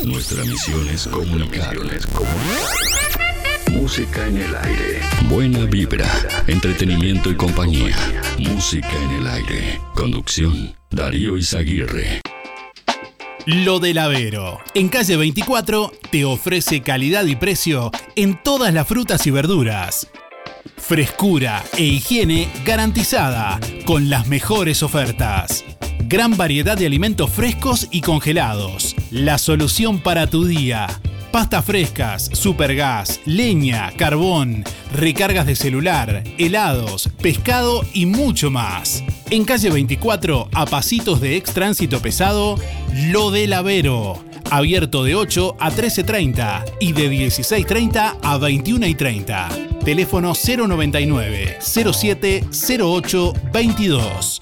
Nuestra misión es comunicar. Música en el aire. Buena vibra, entretenimiento y compañía. Música en el aire. Conducción, Darío Izaguirre. Lo del Avero. En calle 24 te ofrece calidad y precio en todas las frutas y verduras. Frescura e higiene garantizada con las mejores ofertas. Gran variedad de alimentos frescos y congelados. La solución para tu día. Pastas frescas, supergas, leña, carbón, recargas de celular, helados, pescado y mucho más. En calle 24, a pasitos de ex tránsito pesado, Lo del Avero. Abierto de 8 a 13.30 y de 16.30 a 21.30. Teléfono 099 07 08 22.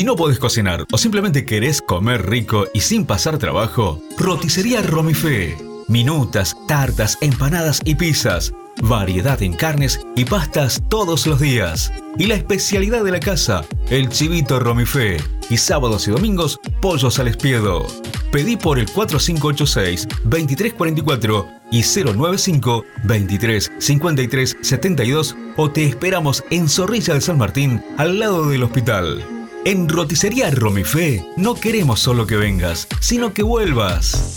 Si no podés cocinar o simplemente querés comer rico y sin pasar trabajo, roticería Romifé. Minutas, tartas, empanadas y pizzas. Variedad en carnes y pastas todos los días. Y la especialidad de la casa, el chivito Romifé. Y sábados y domingos, pollos al espiedo. Pedí por el 4586-2344 y 095 23 53 72 o te esperamos en Zorrilla de San Martín, al lado del hospital. En Roticería Romifé no queremos solo que vengas, sino que vuelvas.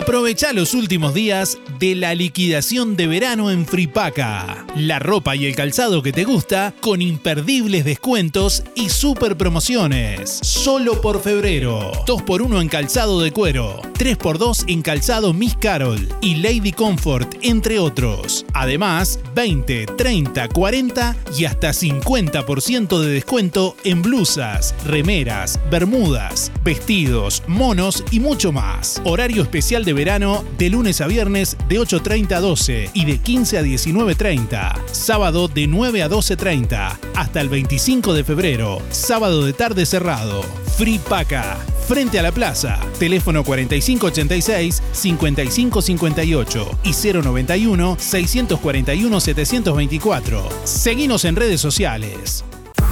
Aprovecha los últimos días de la liquidación de verano en Fripaca. La ropa y el calzado que te gusta con imperdibles descuentos y super promociones. Solo por febrero. 2x1 en calzado de cuero. 3x2 en calzado Miss Carol y Lady Comfort, entre otros. Además, 20, 30, 40 y hasta 50% de descuento en blusas, remeras, bermudas, vestidos, monos y mucho más. Horario especial de verano de lunes a viernes de 8.30 a 12 y de 15 a 19.30. Sábado de 9 a 12.30 hasta el 25 de febrero. Sábado de tarde cerrado. Free Paca. Frente a la plaza. Teléfono 4586-5558 y 091-641-724. Seguinos en redes sociales.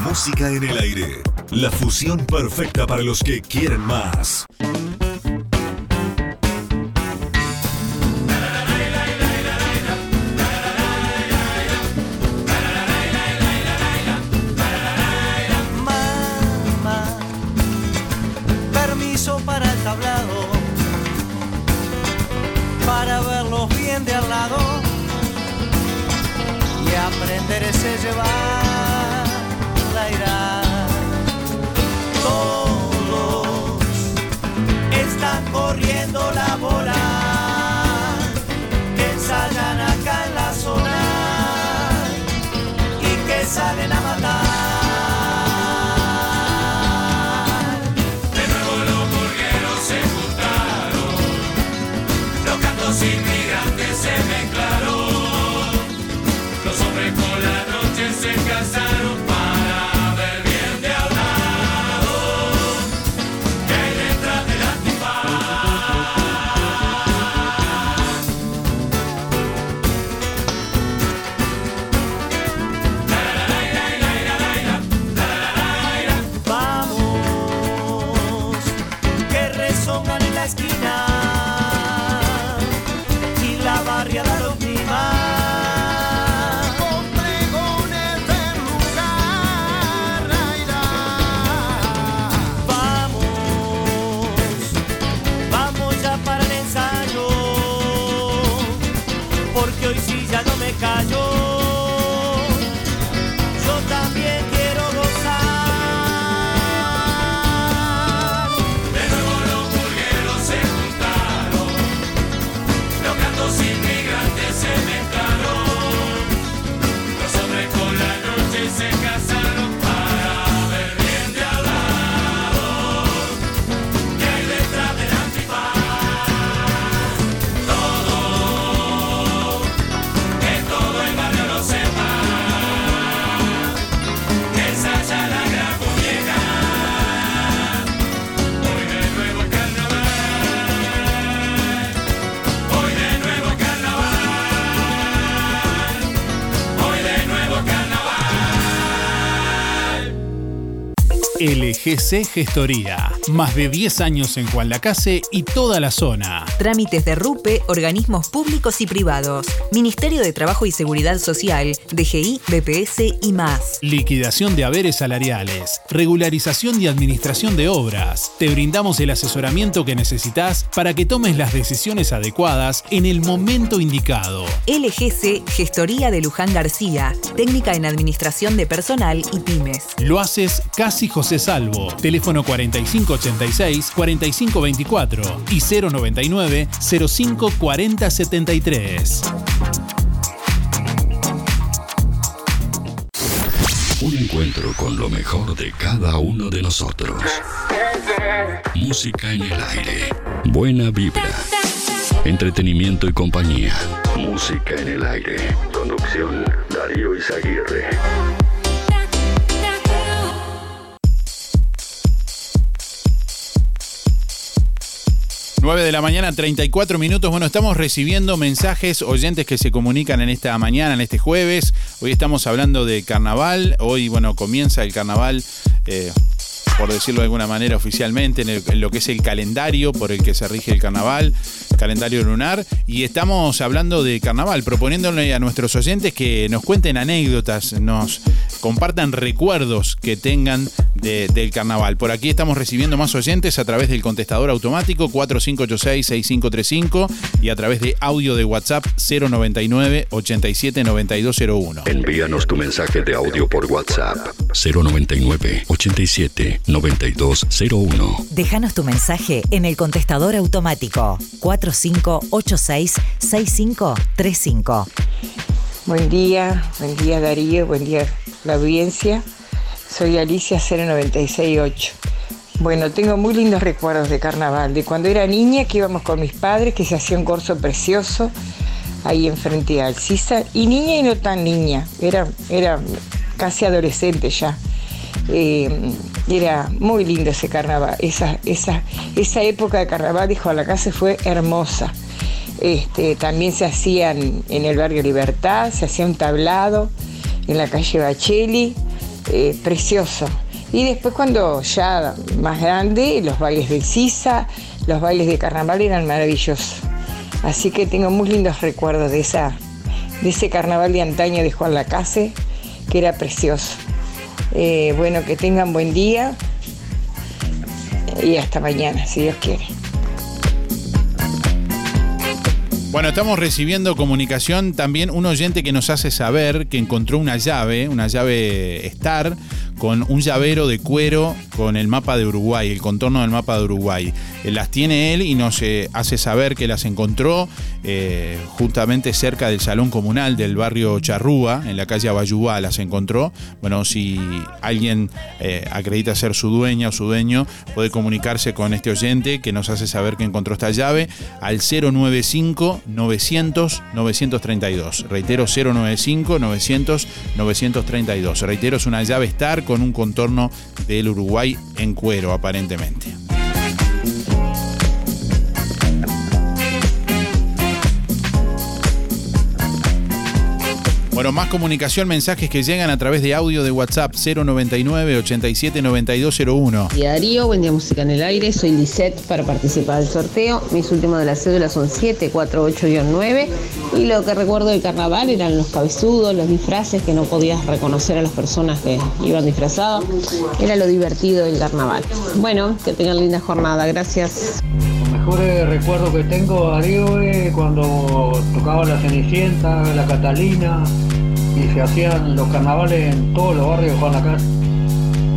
Música en el aire. La fusión perfecta para los que quieren más. July. LGC Gestoría. Más de 10 años en Juan Lacase y toda la zona. Trámites de RUPE, organismos públicos y privados. Ministerio de Trabajo y Seguridad Social, DGI, BPS y más. Liquidación de haberes salariales, regularización y administración de obras. Te brindamos el asesoramiento que necesitas para que tomes las decisiones adecuadas en el momento indicado. LGC Gestoría de Luján García. Técnica en Administración de Personal y Pymes. Lo haces casi José Salvo. Teléfono 4586-4524 y 099-054073. Un encuentro con lo mejor de cada uno de nosotros. Música en el aire. Buena vibra. Entretenimiento y compañía. Música en el aire. Conducción Darío Izaguirre. 9 de la mañana, 34 minutos. Bueno, estamos recibiendo mensajes, oyentes que se comunican en esta mañana, en este jueves. Hoy estamos hablando de carnaval. Hoy, bueno, comienza el carnaval. eh, por decirlo de alguna manera oficialmente, en, lo que es el calendario por el que se rige el carnaval, calendario lunar, y estamos hablando de carnaval, proponiéndole a nuestros oyentes que nos cuenten anécdotas, nos compartan recuerdos que tengan de- del carnaval. Por aquí estamos recibiendo más oyentes a través del contestador automático 4586-6535 y a través de audio de WhatsApp 099-879201. Envíanos tu mensaje de audio por WhatsApp 099 87 9201. Déjanos tu mensaje en el contestador automático 4586-6535. Buen día, buen día Darío, buen día la audiencia. Soy Alicia 0968. Bueno, tengo muy lindos recuerdos de carnaval, de cuando era niña que íbamos con mis padres, que se hacía un corso precioso ahí enfrente al CISA, y niña y no tan niña, era, era casi adolescente ya. Eh, era muy lindo ese carnaval, esa, esa, esa época de carnaval de Juan la Casa fue hermosa. Este, también se hacían en el barrio Libertad, se hacía un tablado en la calle Bacheli, eh, precioso. Y después cuando ya más grande, los bailes del Sisa, los bailes de carnaval eran maravillosos. Así que tengo muy lindos recuerdos de, esa, de ese carnaval de antaño de Juan Lacase, que era precioso. Eh, bueno, que tengan buen día y hasta mañana, si Dios quiere. Bueno, estamos recibiendo comunicación también un oyente que nos hace saber que encontró una llave, una llave Star, con un llavero de cuero con el mapa de Uruguay, el contorno del mapa de Uruguay. Eh, Las tiene él y nos eh, hace saber que las encontró eh, justamente cerca del salón comunal del barrio Charrúa, en la calle Abayubá, las encontró. Bueno, si alguien eh, acredita ser su dueña o su dueño, puede comunicarse con este oyente que nos hace saber que encontró esta llave al 095 900 932. Reitero, 095 900 932. Reitero, es una llave Star con un contorno del Uruguay en cuero, aparentemente. Bueno, más comunicación, mensajes que llegan a través de audio de WhatsApp 099 87 9201. Buen día Darío, buen día Música en el Aire, soy Lisette para participar del sorteo. Mis últimos de la cédula son 748-9 y lo que recuerdo del carnaval eran los cabezudos, los disfraces que no podías reconocer a las personas que iban disfrazadas. Era lo divertido del carnaval. Bueno, que tengan linda jornada, gracias. Mejores recuerdos que tengo, Darío, es cuando tocaba la Cenicienta, la Catalina y se hacían los carnavales en todos los barrios de Juan Lacaz.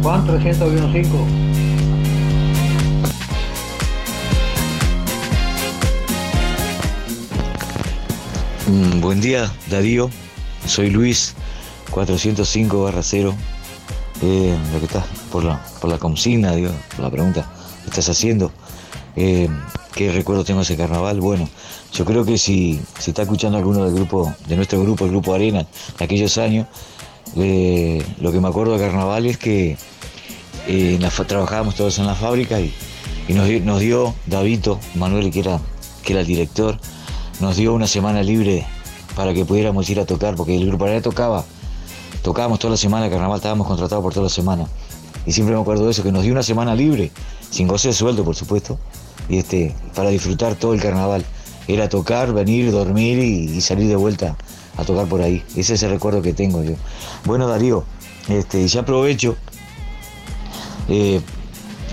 Juan 315. Mm, buen día, Darío. Soy Luis, 405 barra 0. Eh, lo que estás por la, por la consigna, digo, por la pregunta que estás haciendo. Eh, ¿Qué recuerdo tengo ese carnaval? Bueno, yo creo que si, si está escuchando alguno grupo, de nuestro grupo, el grupo Arena, de aquellos años, eh, lo que me acuerdo de carnaval es que eh, trabajábamos todos en la fábrica y, y nos, dio, nos dio Davito, Manuel, que era, que era el director, nos dio una semana libre para que pudiéramos ir a tocar, porque el grupo Arena tocaba, tocábamos toda la semana, carnaval estábamos contratados por toda la semana. Y siempre me acuerdo de eso, que nos dio una semana libre, sin goce de sueldo, por supuesto, y este, para disfrutar todo el carnaval. Era tocar, venir, dormir y, salir de vuelta a tocar por ahí. Ese es el recuerdo que tengo yo. Bueno, Darío, este, ya aprovecho eh,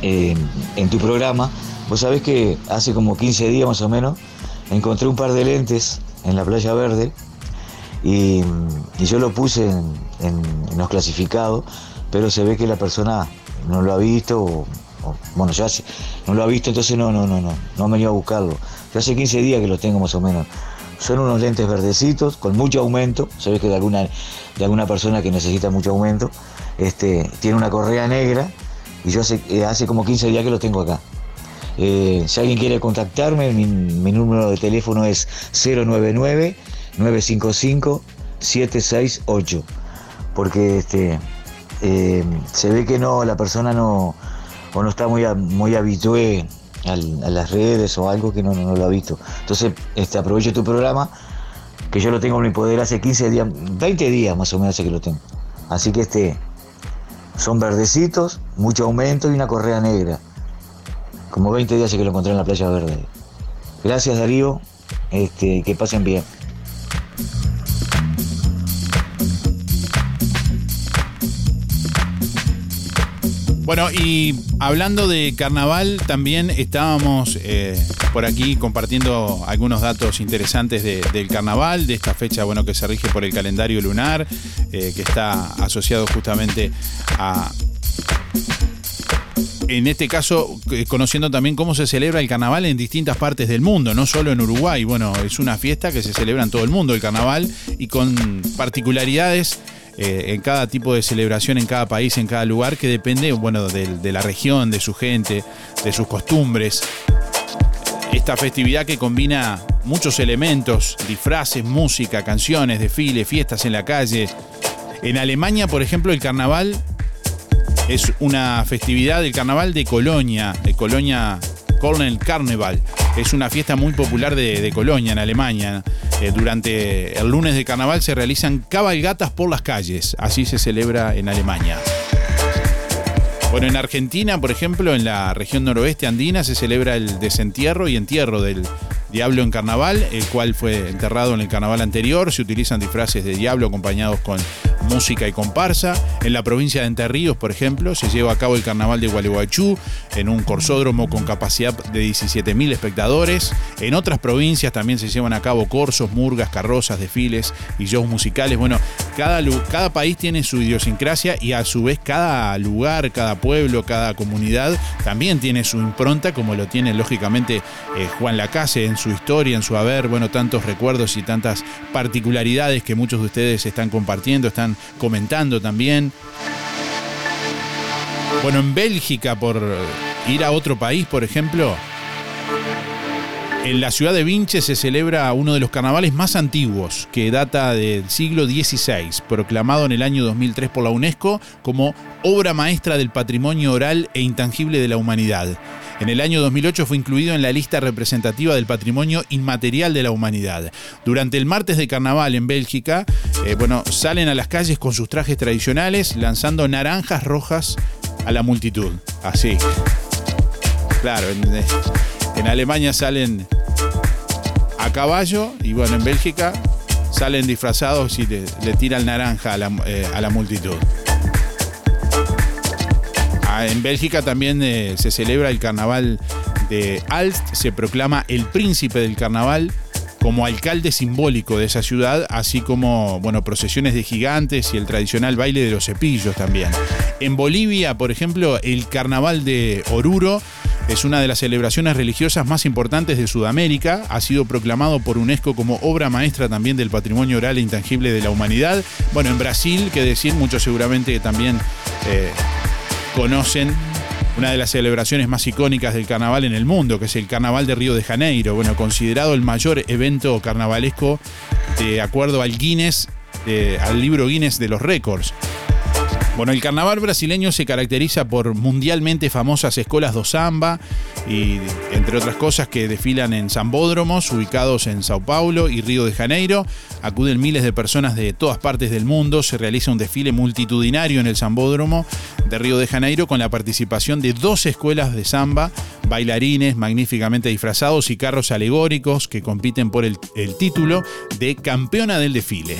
eh, en tu programa. Vos sabés que hace como 15 días más o menos encontré un par de lentes en la playa verde y, yo lo puse en, en- los clasificados, pero se ve que la persona no lo ha visto, o- bueno, hace- no lo ha visto, entonces no, no, no, no, no han venido a buscarlo. Yo hace 15 días que los tengo más o menos. Son unos lentes verdecitos, con mucho aumento, ve que de alguna, de alguna persona que necesita mucho aumento, este, tiene una correa negra y yo hace, eh, hace como 15 días que los tengo acá. Eh, si alguien quiere contactarme, mi, mi número de teléfono es 099-955-768. Porque este, eh, se ve que no, la persona no, o no está muy, muy habitué a las redes o algo que no lo ha visto. Entonces, este, aprovecho tu programa, que yo lo tengo en mi poder hace 15 días, 20 días más o menos hace que lo tengo. Así que este, son verdecitos, mucho aumento y una correa negra. Como 20 días hace que lo encontré en la playa verde. Gracias Darío, este, que pasen bien. Bueno, y hablando de carnaval, también estábamos eh, por aquí compartiendo algunos datos interesantes de- del carnaval, de esta fecha bueno, que se rige por el calendario lunar, eh, que está asociado justamente a, en este caso, eh, conociendo también cómo se celebra el carnaval en distintas partes del mundo, no solo en Uruguay. Bueno, es una fiesta que se celebra en todo el mundo, el carnaval, y con particularidades eh, en cada tipo de celebración, en cada país, en cada lugar, que depende, bueno, de, la región, de su gente, de sus costumbres. Esta festividad que combina muchos elementos, disfraces, música, canciones, desfiles, fiestas en la calle. En Alemania, por ejemplo, el carnaval es una festividad del carnaval de Colonia, de Colonia Cornell Carnival. Es una fiesta muy popular de, Colonia, en Alemania. Eh, durante el lunes de carnaval se realizan cabalgatas por las calles. Así se celebra en Alemania. Bueno, en Argentina, por ejemplo, en la región noroeste andina se celebra el desentierro y entierro del diablo en carnaval, el cual fue enterrado en el carnaval anterior. Se utilizan disfraces de diablo acompañados con música y comparsa. En la provincia de Entre Ríos, por ejemplo, se lleva a cabo el carnaval de Gualeguaychú en un corsódromo con capacidad de 17.000 espectadores. En otras provincias también se llevan a cabo corsos, murgas, carrozas, desfiles y shows musicales. Bueno, cada, cada país tiene su idiosincrasia y a su vez cada lugar, cada pueblo, cada comunidad también tiene su impronta, como lo tiene lógicamente eh, Juan Lacase en su historia, en su haber, bueno, tantos recuerdos y tantas particularidades que muchos de ustedes están compartiendo, están comentando también. Bueno, en Bélgica, por ir a otro país, por ejemplo, en la ciudad de Vinche se celebra uno de los carnavales más antiguos, que data del siglo XVI, proclamado en el año 2003 por la UNESCO como obra maestra del patrimonio oral e intangible de la humanidad. En el año 2008 fue incluido en la lista representativa del patrimonio inmaterial de la humanidad. Durante el martes de carnaval en Bélgica, eh, bueno, salen a las calles con sus trajes tradicionales, lanzando naranjas rojas a la multitud. Así. Claro, en, en Alemania salen a caballo y bueno, en Bélgica salen disfrazados y le, le tiran naranja a la, eh, a la multitud. En Bélgica también eh, se celebra el carnaval de Alst, se proclama el príncipe del carnaval como alcalde simbólico de esa ciudad, así como bueno, procesiones de gigantes y el tradicional baile de los cepillos también. En Bolivia, por ejemplo, el carnaval de Oruro es una de las celebraciones religiosas más importantes de Sudamérica. Ha sido proclamado por UNESCO como obra maestra también del patrimonio oral e intangible de la humanidad. Bueno, en Brasil, que decir, muchos seguramente también eh, conocen una de las celebraciones más icónicas del carnaval en el mundo, que es el Carnaval de Río de Janeiro. Bueno, considerado el mayor evento carnavalesco de acuerdo al Guinness, eh, al libro Guinness de los récords. Bueno, el carnaval brasileño se caracteriza por mundialmente famosas escuelas do samba y entre otras cosas que desfilan en zambódromos ubicados en Sao Paulo y Río de Janeiro. Acuden miles de personas de todas partes del mundo, se realiza un desfile multitudinario en el zambódromo de Río de Janeiro con la participación de dos escuelas de samba, bailarines magníficamente disfrazados y carros alegóricos que compiten por el, el título de campeona del desfile.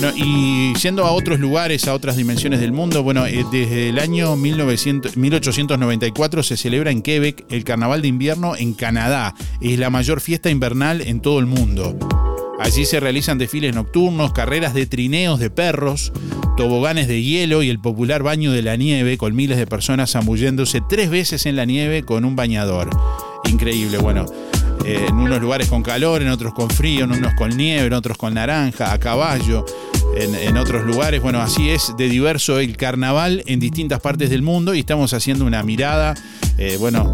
Bueno, y yendo a otros lugares, a otras dimensiones del mundo, bueno, eh, desde el año 1900 1894 se celebra en Quebec el Carnaval de Invierno en Canadá. Es la mayor fiesta invernal en todo el mundo. Allí se realizan desfiles nocturnos, carreras de trineos de perros, toboganes de hielo y el popular baño de la nieve con miles de personas zambulléndose tres veces en la nieve con un bañador. Increíble, bueno. eh, en unos lugares con calor, en otros con frío, en unos con nieve, en otros con naranja, a caballo, en, otros lugares. Bueno, así es de diverso el carnaval en distintas partes del mundo y estamos haciendo una mirada, eh, bueno,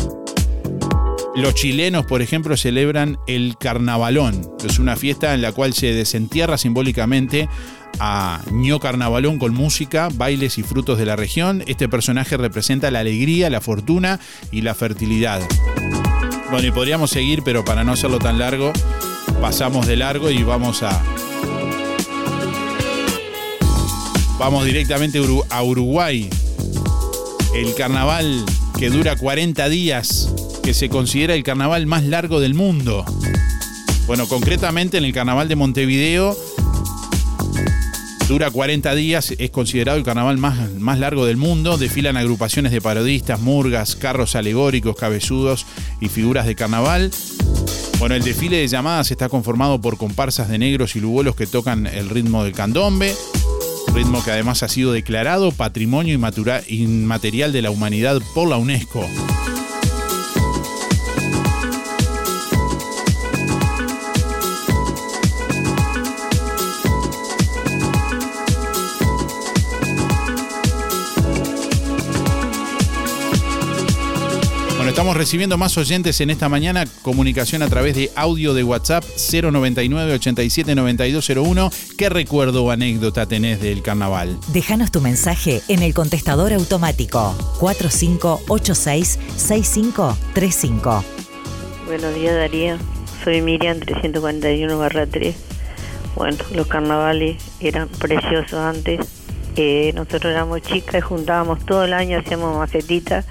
los chilenos, por ejemplo, celebran el carnavalón. Es una fiesta en la cual se desentierra simbólicamente a ño carnavalón con música, bailes y frutos de la región. Este personaje representa la alegría, la fortuna y la fertilidad. Bueno, y podríamos seguir, pero para no hacerlo tan largo, pasamos de largo y vamos a. Vamos directamente a Uru- a Uruguay. El carnaval que dura 40 días, que se considera el carnaval más largo del mundo. Bueno, concretamente en el carnaval de Montevideo dura 40 días, es considerado el carnaval más, más largo del mundo. Desfilan agrupaciones de parodistas, murgas, carros alegóricos, cabezudos y figuras de carnaval. Bueno, el desfile de llamadas está conformado por comparsas de negros y lugolos que tocan el ritmo del candombe, ritmo que además ha sido declarado Patrimonio Inmaterial de la Humanidad por la UNESCO. Estamos recibiendo más oyentes en esta mañana. Comunicación a través de audio de WhatsApp 099 87 9201. ¿Qué recuerdo o anécdota tenés del carnaval? Déjanos tu mensaje en el contestador automático 4586-6535. Buenos días Darío, soy Miriam 341 barra 3. Bueno, los carnavales eran preciosos antes. Eh, nosotros éramos chicas y juntábamos todo el año, hacíamos macetitas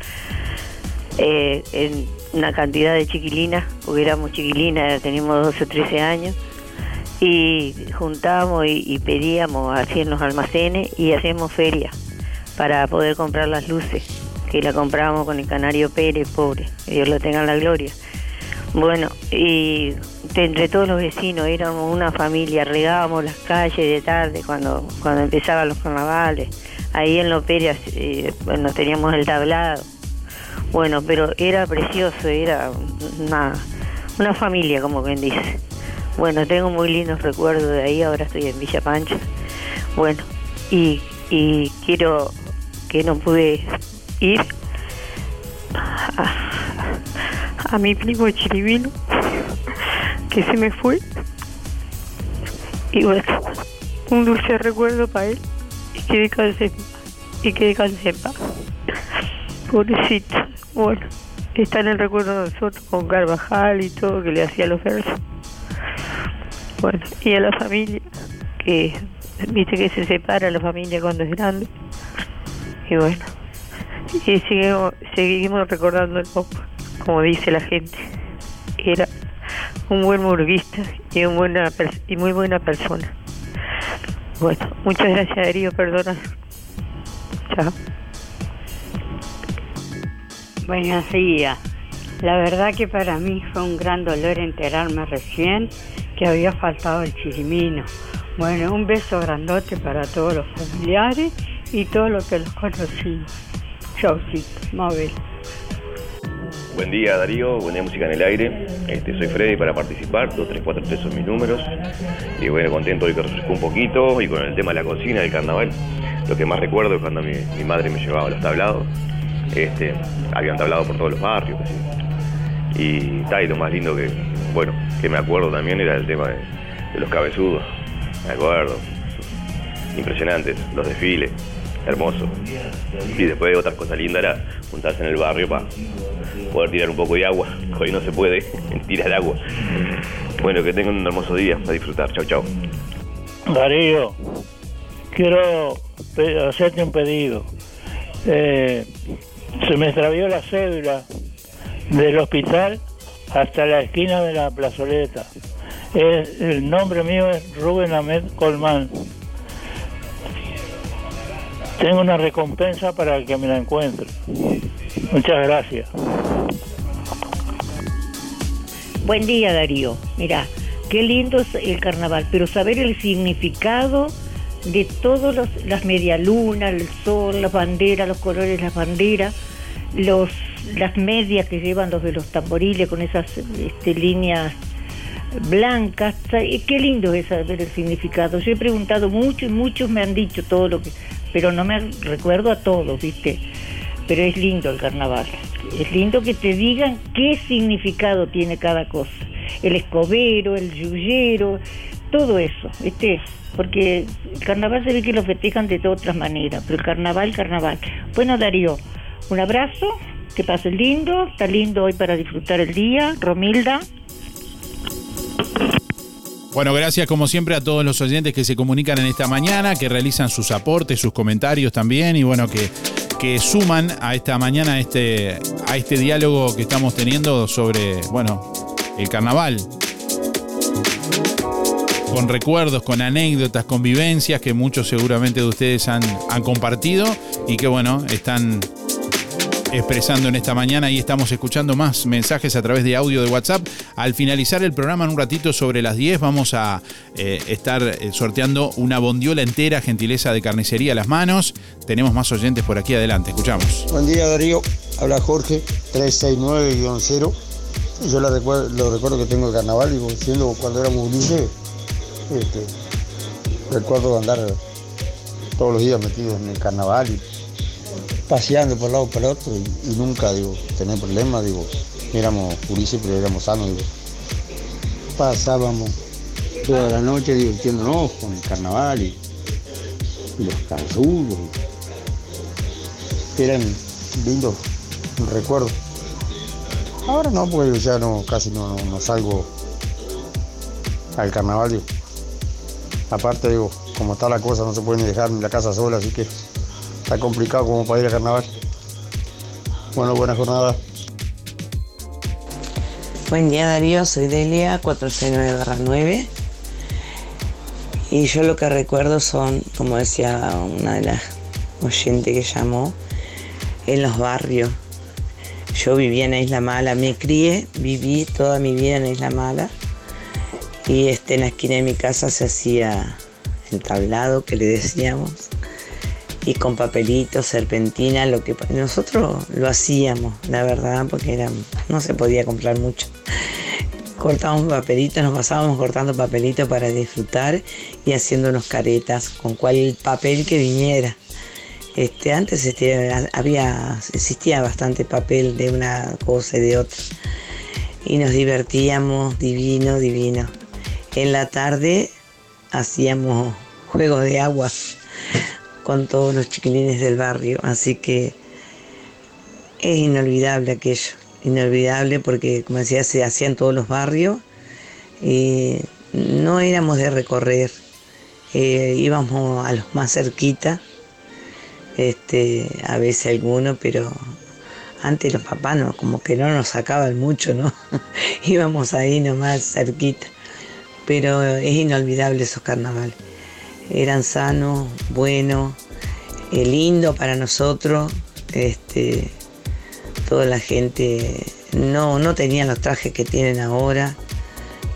eh, en una cantidad de chiquilinas, porque éramos chiquilinas, teníamos 12 o 13 años. Y juntábamos y, pedíamos así en los almacenes y hacíamos feria para poder comprar las luces, que la comprábamos con el Canario Pérez, pobre, que Dios lo tenga en la gloria. Bueno, y entre todos los vecinos éramos una familia, regábamos las calles de tarde cuando, cuando empezaban los carnavales. Ahí en Loperia eh, bueno, teníamos el tablado. Bueno, pero era precioso, era una, una familia, como quien dice. Bueno, tengo muy lindos recuerdos de ahí, ahora estoy en Villa Pancha. Bueno, y, y quiero que no pude ir a, a mi primo Chiribino, que se me fue. Y bueno, un dulce recuerdo para él. Y que descanse, y que descanse en paz. Pobrecito. Bueno, está en el recuerdo de nosotros con Carvajal y todo, que le hacía los versos. Bueno, y a la familia, que viste que se separa la familia cuando es grande. Y bueno, y seguimos, recordando el pop, como dice la gente. Era un buen murguista y, un buena y muy buena persona. Bueno, muchas gracias Darío, perdona. Chao. Buenos días. La verdad que para mí fue un gran dolor enterarme recién que había faltado el chirimino. Bueno, un beso grandote para todos los familiares y todos los que los conocimos. Chaucito, Mabel. Buen día Darío, buen día Música en el Aire. Este, soy Freddy para participar, 2343 son mis números. Y bueno, contento hoy que refrescó un poquito y con el tema de la cocina, del carnaval. Lo que más recuerdo es cuando mi, mi madre me llevaba a los tablados. Este, habían tablado por todos los barrios. así. Y, ta, lo más lindo que, bueno, que me acuerdo también era el tema de, de los cabezudos. Me acuerdo. Impresionantes, los desfiles, hermoso. Y después otras cosas lindas era juntarse en el barrio para poder tirar un poco de agua. Hoy no se puede tirar agua. Bueno, que tengan un hermoso día, a disfrutar. Chau, chau. Darío, quiero hacerte un pedido. Eh, se me extravió la cédula del hospital hasta la esquina de la plazoleta. El nombre mío es Rubén Ahmed Colmán. Tengo una recompensa para que me la encuentre. Muchas gracias. Buen día, Darío. Mira, qué lindo es el carnaval, pero saber el significado de todas las medialunas, el sol, las banderas, los colores las banderas, los, las medias que llevan los de los tamboriles con esas este, líneas blancas. Qué lindo es saber el significado. Yo he preguntado mucho y muchos me han dicho todo lo que, pero no me recuerdo a todos, ¿viste? Pero es lindo el carnaval. Es lindo que te digan qué significado tiene cada cosa. El escobero, el yuyero, todo eso, ¿viste? Porque el carnaval se ve que lo festejan de todas otras maneras, pero el carnaval, carnaval. Bueno, Darío, un abrazo, que pases lindo, está lindo hoy para disfrutar el día. Romilda, Bueno, gracias como siempre a todos los oyentes que se comunican en esta mañana, que realizan sus aportes, sus comentarios también y bueno, que, que suman a esta mañana a este, a este diálogo que estamos teniendo sobre, bueno, el carnaval. Con recuerdos, con anécdotas, con vivencias que muchos seguramente de ustedes han, compartido y que bueno, están expresando en esta mañana y estamos escuchando más mensajes a través de audio de WhatsApp. Al finalizar el programa en un ratito sobre las 10 vamos a eh, estar eh, sorteando una bondiola entera, gentileza de carnicería a las manos. Tenemos más oyentes por aquí adelante, escuchamos. Buen día Darío, habla Jorge 369-0. Yo la recuerdo, lo recuerdo que tengo el carnaval y siendo cuando éramos gurises, recuerdo andar todos los días metidos en el carnaval y paseando por un lado para otro y, nunca digo tener problemas, digo, éramos gurises pero éramos sanos. Pasábamos toda la noche divirtiéndonos con el carnaval y, los calzudos. Eran lindos recuerdos. Ahora no, porque yo ya no, casi no, no- no salgo al carnaval. digo. Aparte, digo, como está la cosa, no se puede ni dejar ni la casa sola, así que está complicado como para ir al carnaval. Bueno, buena jornada. Buen día Darío, soy Delia 469-9 y yo lo que recuerdo son, como decía una de las oyentes que llamó, en los barrios. Yo vivía en Isla Mala, me crié, viví toda mi vida en Isla Mala y este, en la esquina de mi casa se hacía el tablado que le decíamos y con papelitos, serpentina, lo que nosotros lo hacíamos, la verdad, porque no se podía comprar mucho. Cortábamos papelitos, nos pasábamos cortando papelitos para disfrutar y haciendo unos caretas con cual papel que viniera. Este, antes este, había, existía bastante papel de una cosa y de otra. Y nos divertíamos, divino, divino. En la tarde hacíamos juegos de agua con todos los chiquilines del barrio, así que es inolvidable aquello, inolvidable porque como decía se hacía en todos los barrios y no éramos de recorrer, eh, íbamos a los más cerquita, este, a veces alguno, pero antes los papás no, como que no nos sacaban mucho, ¿no? íbamos ahí nomás cerquita, pero es inolvidable esos carnavales eran sanos, buenos, eh, lindo para nosotros. Este, toda la gente no, no tenían los trajes que tienen ahora,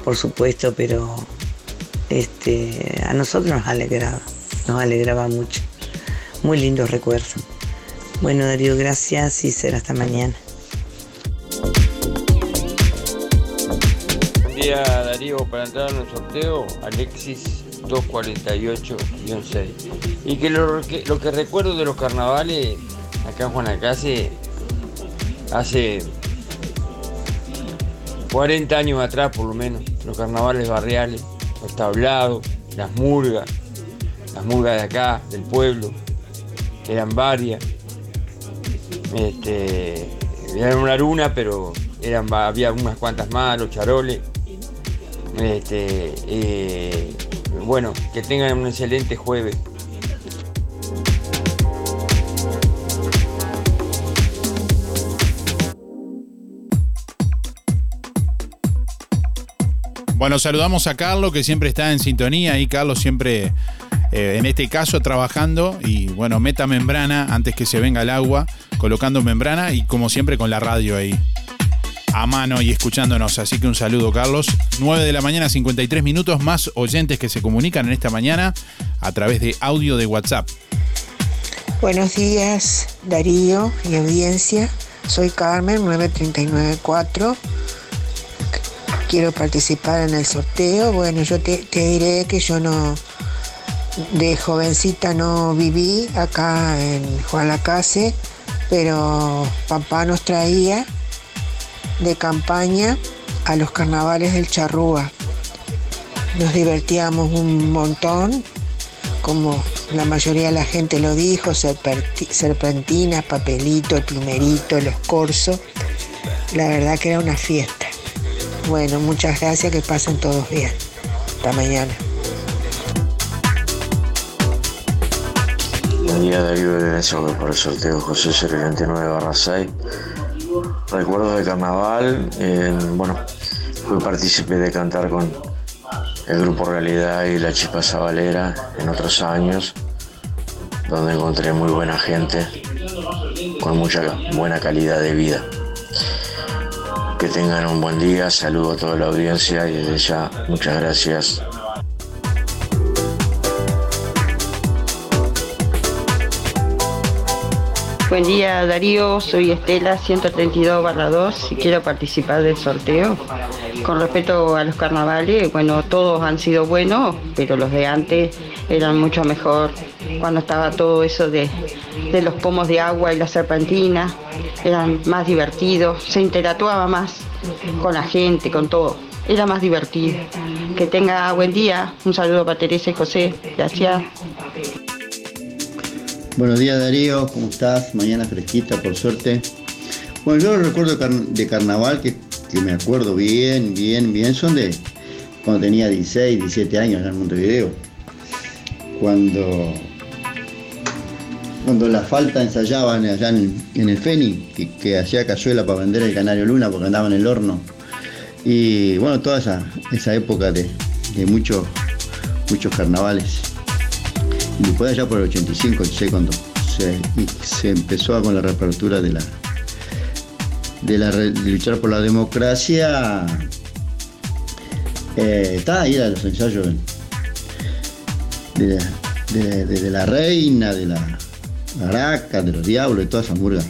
por supuesto, pero este, a nosotros nos alegraba, nos alegraba mucho. Muy lindos recuerdos. Bueno, Darío, gracias y será hasta mañana. Darío, para entrar en el sorteo, Alexis 248-6. Y que lo, que lo que recuerdo de los carnavales acá en Juanacase hace 40 años atrás por lo menos, los carnavales barriales, los tablados, las murgas, las murgas de acá, del pueblo, que eran varias. Este, eran una luna, pero eran, había unas cuantas más, los charoles. Este, eh, bueno, que tengan un excelente jueves. Bueno, saludamos a Carlos que siempre está en sintonía. Y Carlos siempre, eh, en este caso, trabajando. Y bueno, meta membrana antes que se venga el agua, colocando membrana y como siempre con la radio ahí a mano y escuchándonos. Así que un saludo, Carlos. 9 de la mañana, 53 minutos, más oyentes que se comunican en esta mañana a través de audio de WhatsApp. Buenos días, Darío y audiencia. Soy Carmen, 9394. Quiero participar en el sorteo. Bueno, yo te, te diré que yo no, de jovencita no viví acá en Juan Lacase, pero papá nos traía de campaña a los carnavales del Charrúa. nos divertíamos un montón, como la mayoría de la gente lo dijo, serpenti- serpentinas, papelito, el plumerito, los corsos. La verdad que era una fiesta. Bueno, muchas gracias, que pasen todos bien. Hasta mañana. Buen día Darío de Venecia por el sorteo José 029 barra 6. Recuerdos de carnaval, eh, bueno, fui partícipe de cantar con el grupo Realidad y la Chispa Sabalera en otros años, donde encontré muy buena gente con mucha buena calidad de vida. Que tengan un buen día, saludo a toda la audiencia y desde ya muchas gracias. Buen día Darío, soy Estela 132 barra 2 y quiero participar del sorteo. Con respecto a los carnavales, bueno, todos han sido buenos, pero los de antes eran mucho mejor. Cuando estaba todo eso de, de los pomos de agua y la serpentina, eran más divertidos, se interactuaba más con la gente, con todo. Era más divertido. Que tenga buen día. Un saludo para Teresa y José. Gracias. Buenos días Darío, ¿cómo estás? Mañana fresquita, por suerte. Bueno, yo los recuerdos de, car- de carnaval que, me acuerdo bien, bien, bien, son de cuando tenía 16, 17 años allá en Montevideo. Cuando, cuando la falta ensayaban allá en, el Feni, que, que hacía cazuela para vender el Canario Luna porque andaba en el horno. Y bueno, toda esa, esa época de, de muchos, muchos carnavales. Y después allá por el 85, sé cuando se, se empezó con la reapertura de la de, la, de luchar por la democracia. Eh, está ahí los ensayos de, la reina, de la araca, de los diablos, de toda esa murga.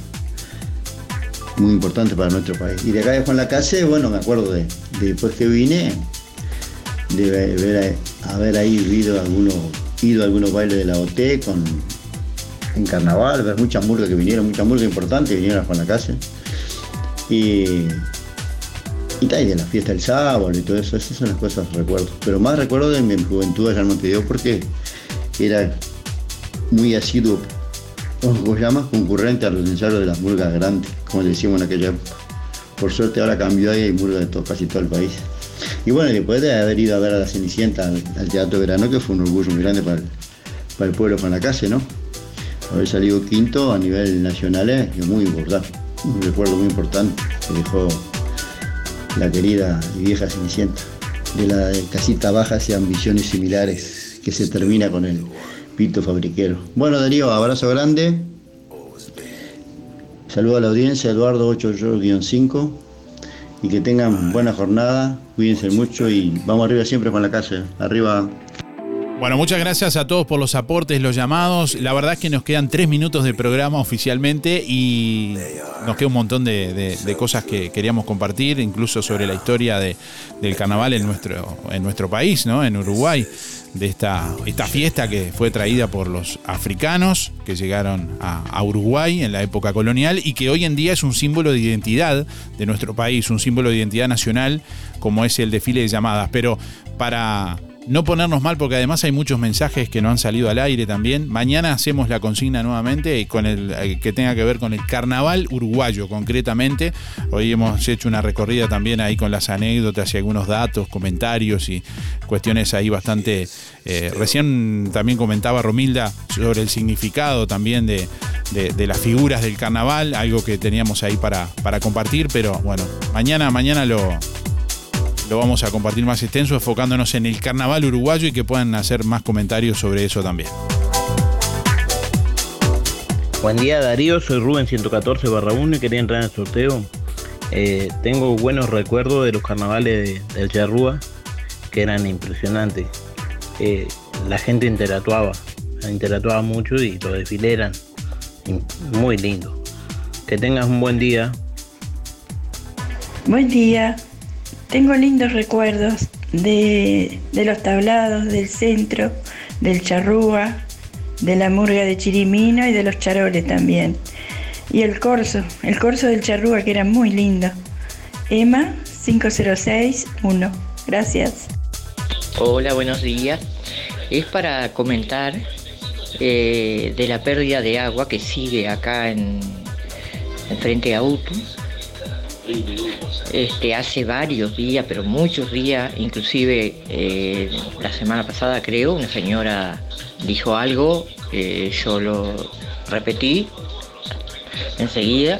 Muy importante para nuestro país. Y de acá de Juan Lacase, bueno, me acuerdo de, de después que vine, de haber ahí ido algunos, ido a algunos bailes de la OT con, en carnaval, muchas murgas que vinieron, muchas murgas importantes vinieron a Juan Lacase. Y, y, tal, y de la fiesta del sábado y todo eso, esas son las cosas que recuerdo. Pero más recuerdo de mi juventud allá en Montevideo porque era muy asiduo, ¿cómo se llama? Concurrente a los ensayos de las murgas grandes, como decíamos en aquella época. Por suerte ahora cambió y hay murgas de todo, casi todo el país. Y bueno, después de haber ido a ver a la Cenicienta al, Teatro Verano, que fue un orgullo muy grande para el, para el pueblo Lacase, ¿no? Haber salido quinto a nivel nacional es muy importante, un recuerdo muy importante que dejó la querida y vieja Cenicienta. De la casita baja hacia ambiciones similares, que se termina con el pito fabriquero. Bueno, Darío, abrazo grande. Saludo a la audiencia, Eduardo 8-5. Y que tengan buena jornada, cuídense mucho y vamos arriba siempre con la casa. Arriba. Bueno, muchas gracias a todos por los aportes, los llamados. La verdad es que nos quedan tres minutos de programa oficialmente y nos queda un montón de, de- de cosas que queríamos compartir, incluso sobre la historia de- del carnaval en nuestro, en nuestro país, ¿no? En Uruguay, de esta, esta fiesta que fue traída por los africanos que llegaron a, a Uruguay en la época colonial y que hoy en día es un símbolo de identidad de nuestro país, un símbolo de identidad nacional como es el desfile de llamadas. Pero para no ponernos mal porque además hay muchos mensajes que no han salido al aire también. Mañana hacemos la consigna nuevamente con el eh, que tenga que ver con el carnaval uruguayo concretamente. Hoy hemos hecho una recorrida también ahí con las anécdotas y algunos datos, comentarios y cuestiones ahí bastante. eh, recién también comentaba Romilda sobre el significado también de, las figuras del carnaval, algo que teníamos ahí para, para compartir, pero bueno, mañana, mañana lo, lo vamos a compartir más extenso, enfocándonos en el carnaval uruguayo y que puedan hacer más comentarios sobre eso también. Buen día Darío, soy Rubén 114 barra 1 y quería entrar en el sorteo. Eh, tengo buenos recuerdos de los carnavales de- del Charrúa que eran impresionantes. Eh, la gente interactuaba, interactuaba mucho y los desfiles eran in- muy lindos. Que tengas un buen día. Buen día. Tengo lindos recuerdos de, los tablados del centro, del charrúa, de la murga de Chirimino y de los charoles también. Y el corso, el corso del charrúa que era muy lindo. Emma 5061. Gracias. Hola, buenos días. Es para comentar eh, de la pérdida de agua que sigue acá en, en frente a UTU. Este, hace varios días, pero muchos días, inclusive eh, la semana pasada creo, una señora dijo algo, yo lo repetí enseguida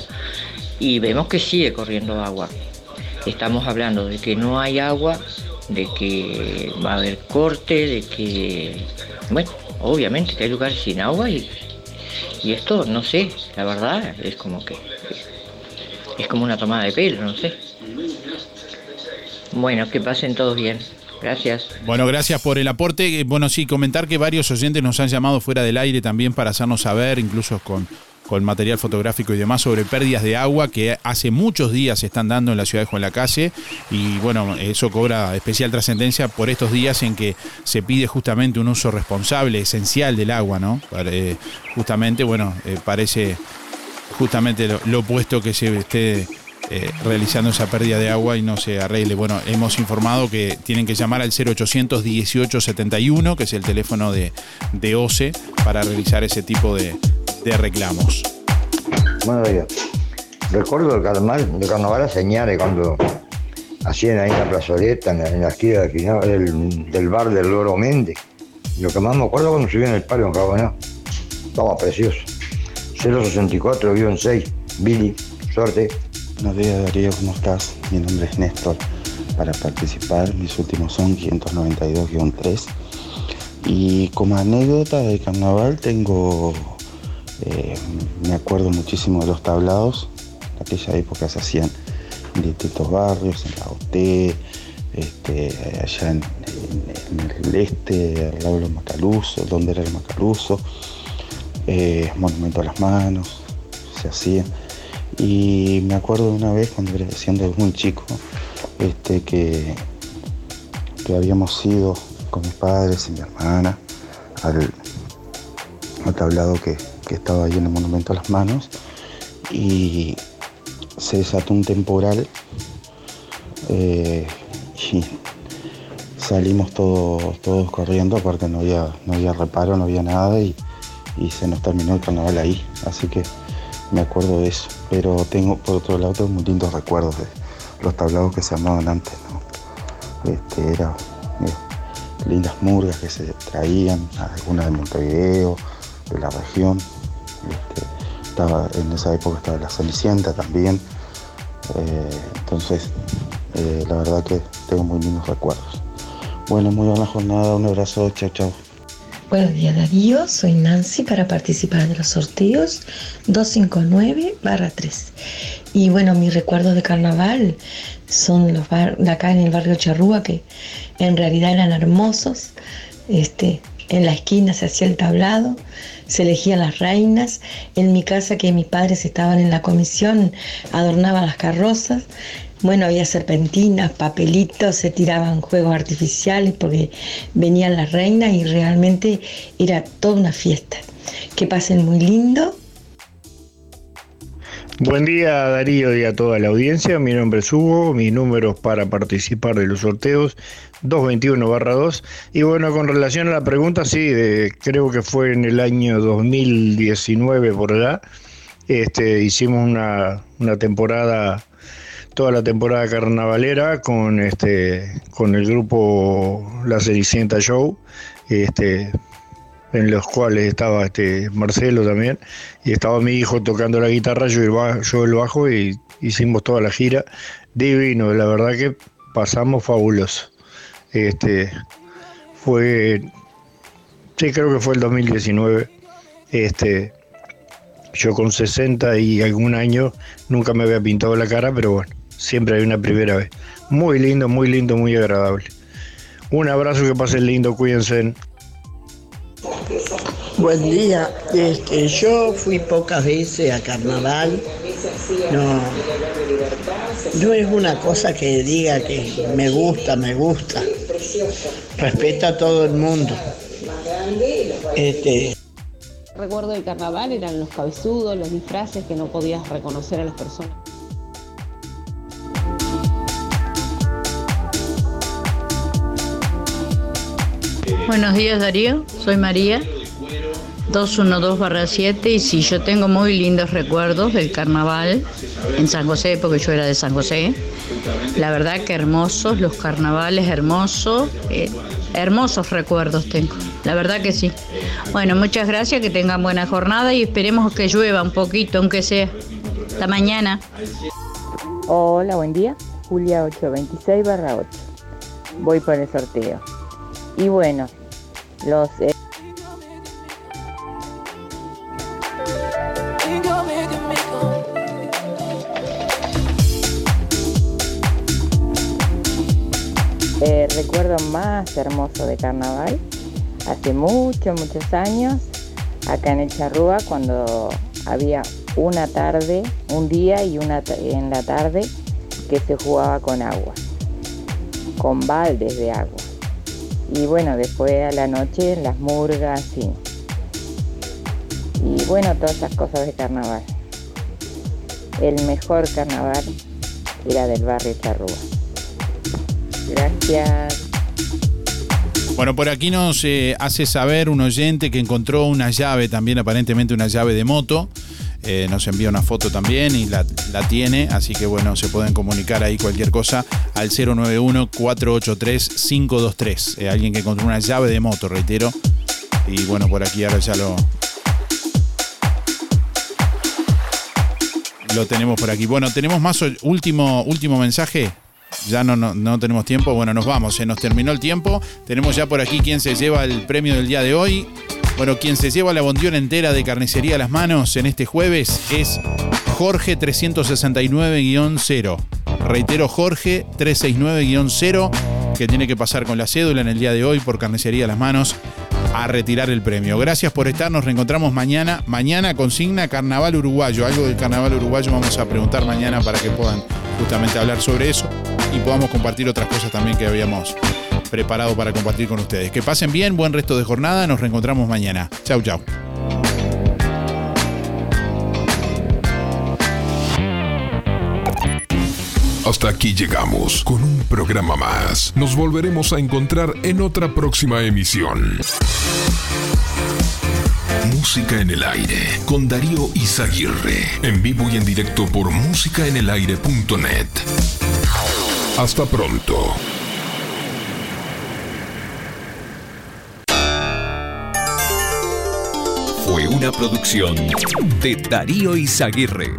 y vemos que sigue corriendo agua. Estamos hablando de que no hay agua, de que va a haber corte, de que, bueno, obviamente que hay lugares sin agua y, y esto, no sé, la verdad, es como que, es como una tomada de pelo, no sé. Bueno, que pasen todos bien. Gracias. Bueno, gracias por el aporte. Eh, Bueno, sí, comentar que varios oyentes nos han llamado fuera del aire también para hacernos saber, incluso con, con material fotográfico y demás, sobre pérdidas de agua que hace muchos días se están dando en la ciudad de Juan Lacase. Y bueno, eso cobra especial trascendencia por estos días en que se pide justamente un uso responsable, esencial del agua, ¿no? Eh, justamente, bueno, eh, parece justamente lo, opuesto que se esté eh, realizando esa pérdida de agua y no se arregle. Bueno, hemos informado que tienen que llamar al 0800 1871, que es el teléfono de, de OCE, para realizar ese tipo de, de reclamos. Buenos días. Recuerdo el carnaval, el carnaval a Señales cuando hacían ahí en la plazoleta, en la, en la esquina del, final del, del bar del Loro Méndez. Lo que más me acuerdo cuando subían el palo en Caboná. Estaba precioso. 064-6, Billy, suerte. Buenos días Darío, ¿cómo estás? Mi nombre es Néstor. Para participar, mis últimos son 592-3. Y como anécdota de carnaval tengo, eh, me acuerdo muchísimo de los tablados. En aquella época se hacían en distintos barrios, en la OT, este, allá en, el este, al lado de los Macaluso, donde era el Macaluso, eh, Monumento a las Manos, se hacían. Y me acuerdo de una vez cuando era siendo muy chico, este, que, que habíamos ido con mis padres y mi hermana al, al tablado que, que estaba ahí en el Monumento a las Manos y se desató un temporal eh, y salimos todos, todos corriendo, aparte no había, no había reparo, no había nada y, y se nos terminó el carnaval ahí. Así que me acuerdo de eso. Pero tengo, por otro lado, tengo muy lindos recuerdos de los tablados que se llamaban antes. ¿no? Este, era lindas murgas que se traían, algunas de Montevideo, de la región. Este, estaba, en esa época estaba la Cenicienta también. Eh, entonces, eh, la verdad que tengo muy lindos recuerdos. Bueno, muy buena jornada, un abrazo, chao, chao. Buenos días Darío, soy Nancy para participar de los sorteos 259-3. Y bueno, mis recuerdos de carnaval son los bar- de acá en el barrio Charrúa que en realidad eran hermosos. Este, en la esquina se hacía el tablado, se elegían las reinas. En mi casa, que mis padres estaban en la comisión, adornaban las carrozas. Bueno, había serpentinas, papelitos, se tiraban juegos artificiales porque venían las reinas y realmente era toda una fiesta. Que pasen muy lindo. Buen día Darío y a toda la audiencia, mi nombre es Hugo, mis números para participar de los sorteos 221-2 y bueno, con relación a la pregunta, sí, creo que fue en el año 2019 por allá, este, hicimos una, una temporada, toda la temporada carnavalera con, este, con el grupo La Cenicienta Show, este, en los cuales estaba este Marcelo también, y estaba mi hijo tocando la guitarra, yo el, ba- yo el bajo, y hicimos toda la gira. Divino, la verdad que pasamos fabuloso. Este fue, sí, creo que fue el 2019. Este, yo con 60 y algún año nunca me había pintado la cara, pero bueno, siempre hay una primera vez. Muy lindo, muy lindo, muy agradable. Un abrazo, que pasen lindo, cuídense. Buen día. Este, yo fui pocas veces a carnaval. No, no es una cosa que diga que me gusta, me gusta. Respeta a todo el mundo. Este, Recuerdo del carnaval eran los cabezudos, los disfraces que no podías reconocer a las personas. Buenos días Darío, soy María, 212-7 y sí, yo tengo muy lindos recuerdos del carnaval en San José, porque yo era de San José. La verdad que hermosos, los carnavales hermosos, eh, hermosos recuerdos tengo, la verdad que sí. Bueno, muchas gracias, que tengan buena jornada y esperemos que llueva un poquito, aunque sea. Hasta mañana. Hola, buen día. Julia 826 barra 8. Voy por el sorteo. Y bueno, los... eh, eh, recuerdo más hermoso de carnaval, hace muchos, muchos años, acá en el Charrúa, cuando había una tarde, un día y una en la tarde que se jugaba con agua, con baldes de agua. Y bueno, después a la noche las murgas y, y bueno, todas esas cosas de carnaval. El mejor carnaval era del barrio Charrúa. Gracias. Bueno, por aquí nos eh, hace saber un oyente que encontró una llave, también aparentemente una llave de moto. Eh, nos envía una foto también y la, la tiene, así que bueno, se pueden comunicar ahí cualquier cosa al 091-483-523. Eh, alguien que encontró una llave de moto, reitero. Y bueno, por aquí ahora ya lo, lo tenemos por aquí. Bueno, tenemos más último, último mensaje. Ya no, no, no tenemos tiempo. Bueno, nos vamos. Se nos terminó el tiempo. Tenemos ya por aquí quien se lleva el premio del día de hoy. Bueno, quien se lleva la bondión entera de carnicería a las manos en este jueves es Jorge 369-0. Reitero, Jorge 369-0, que tiene que pasar con la cédula en el día de hoy por carnicería a las manos a retirar el premio. Gracias por estar, nos reencontramos mañana. Mañana consigna Carnaval Uruguayo. Algo del Carnaval Uruguayo vamos a preguntar mañana para que puedan justamente hablar sobre eso y podamos compartir otras cosas también que habíamos preparado para compartir con ustedes. Que pasen bien, buen resto de jornada, nos reencontramos mañana. Chau, chau. Hasta aquí llegamos con un programa más. Nos volveremos a encontrar en otra próxima emisión. Música en el aire con Darío Izaguirre. En vivo y en directo por musicaenelaire.net. Hasta pronto. una producción de Darío Izaguirre.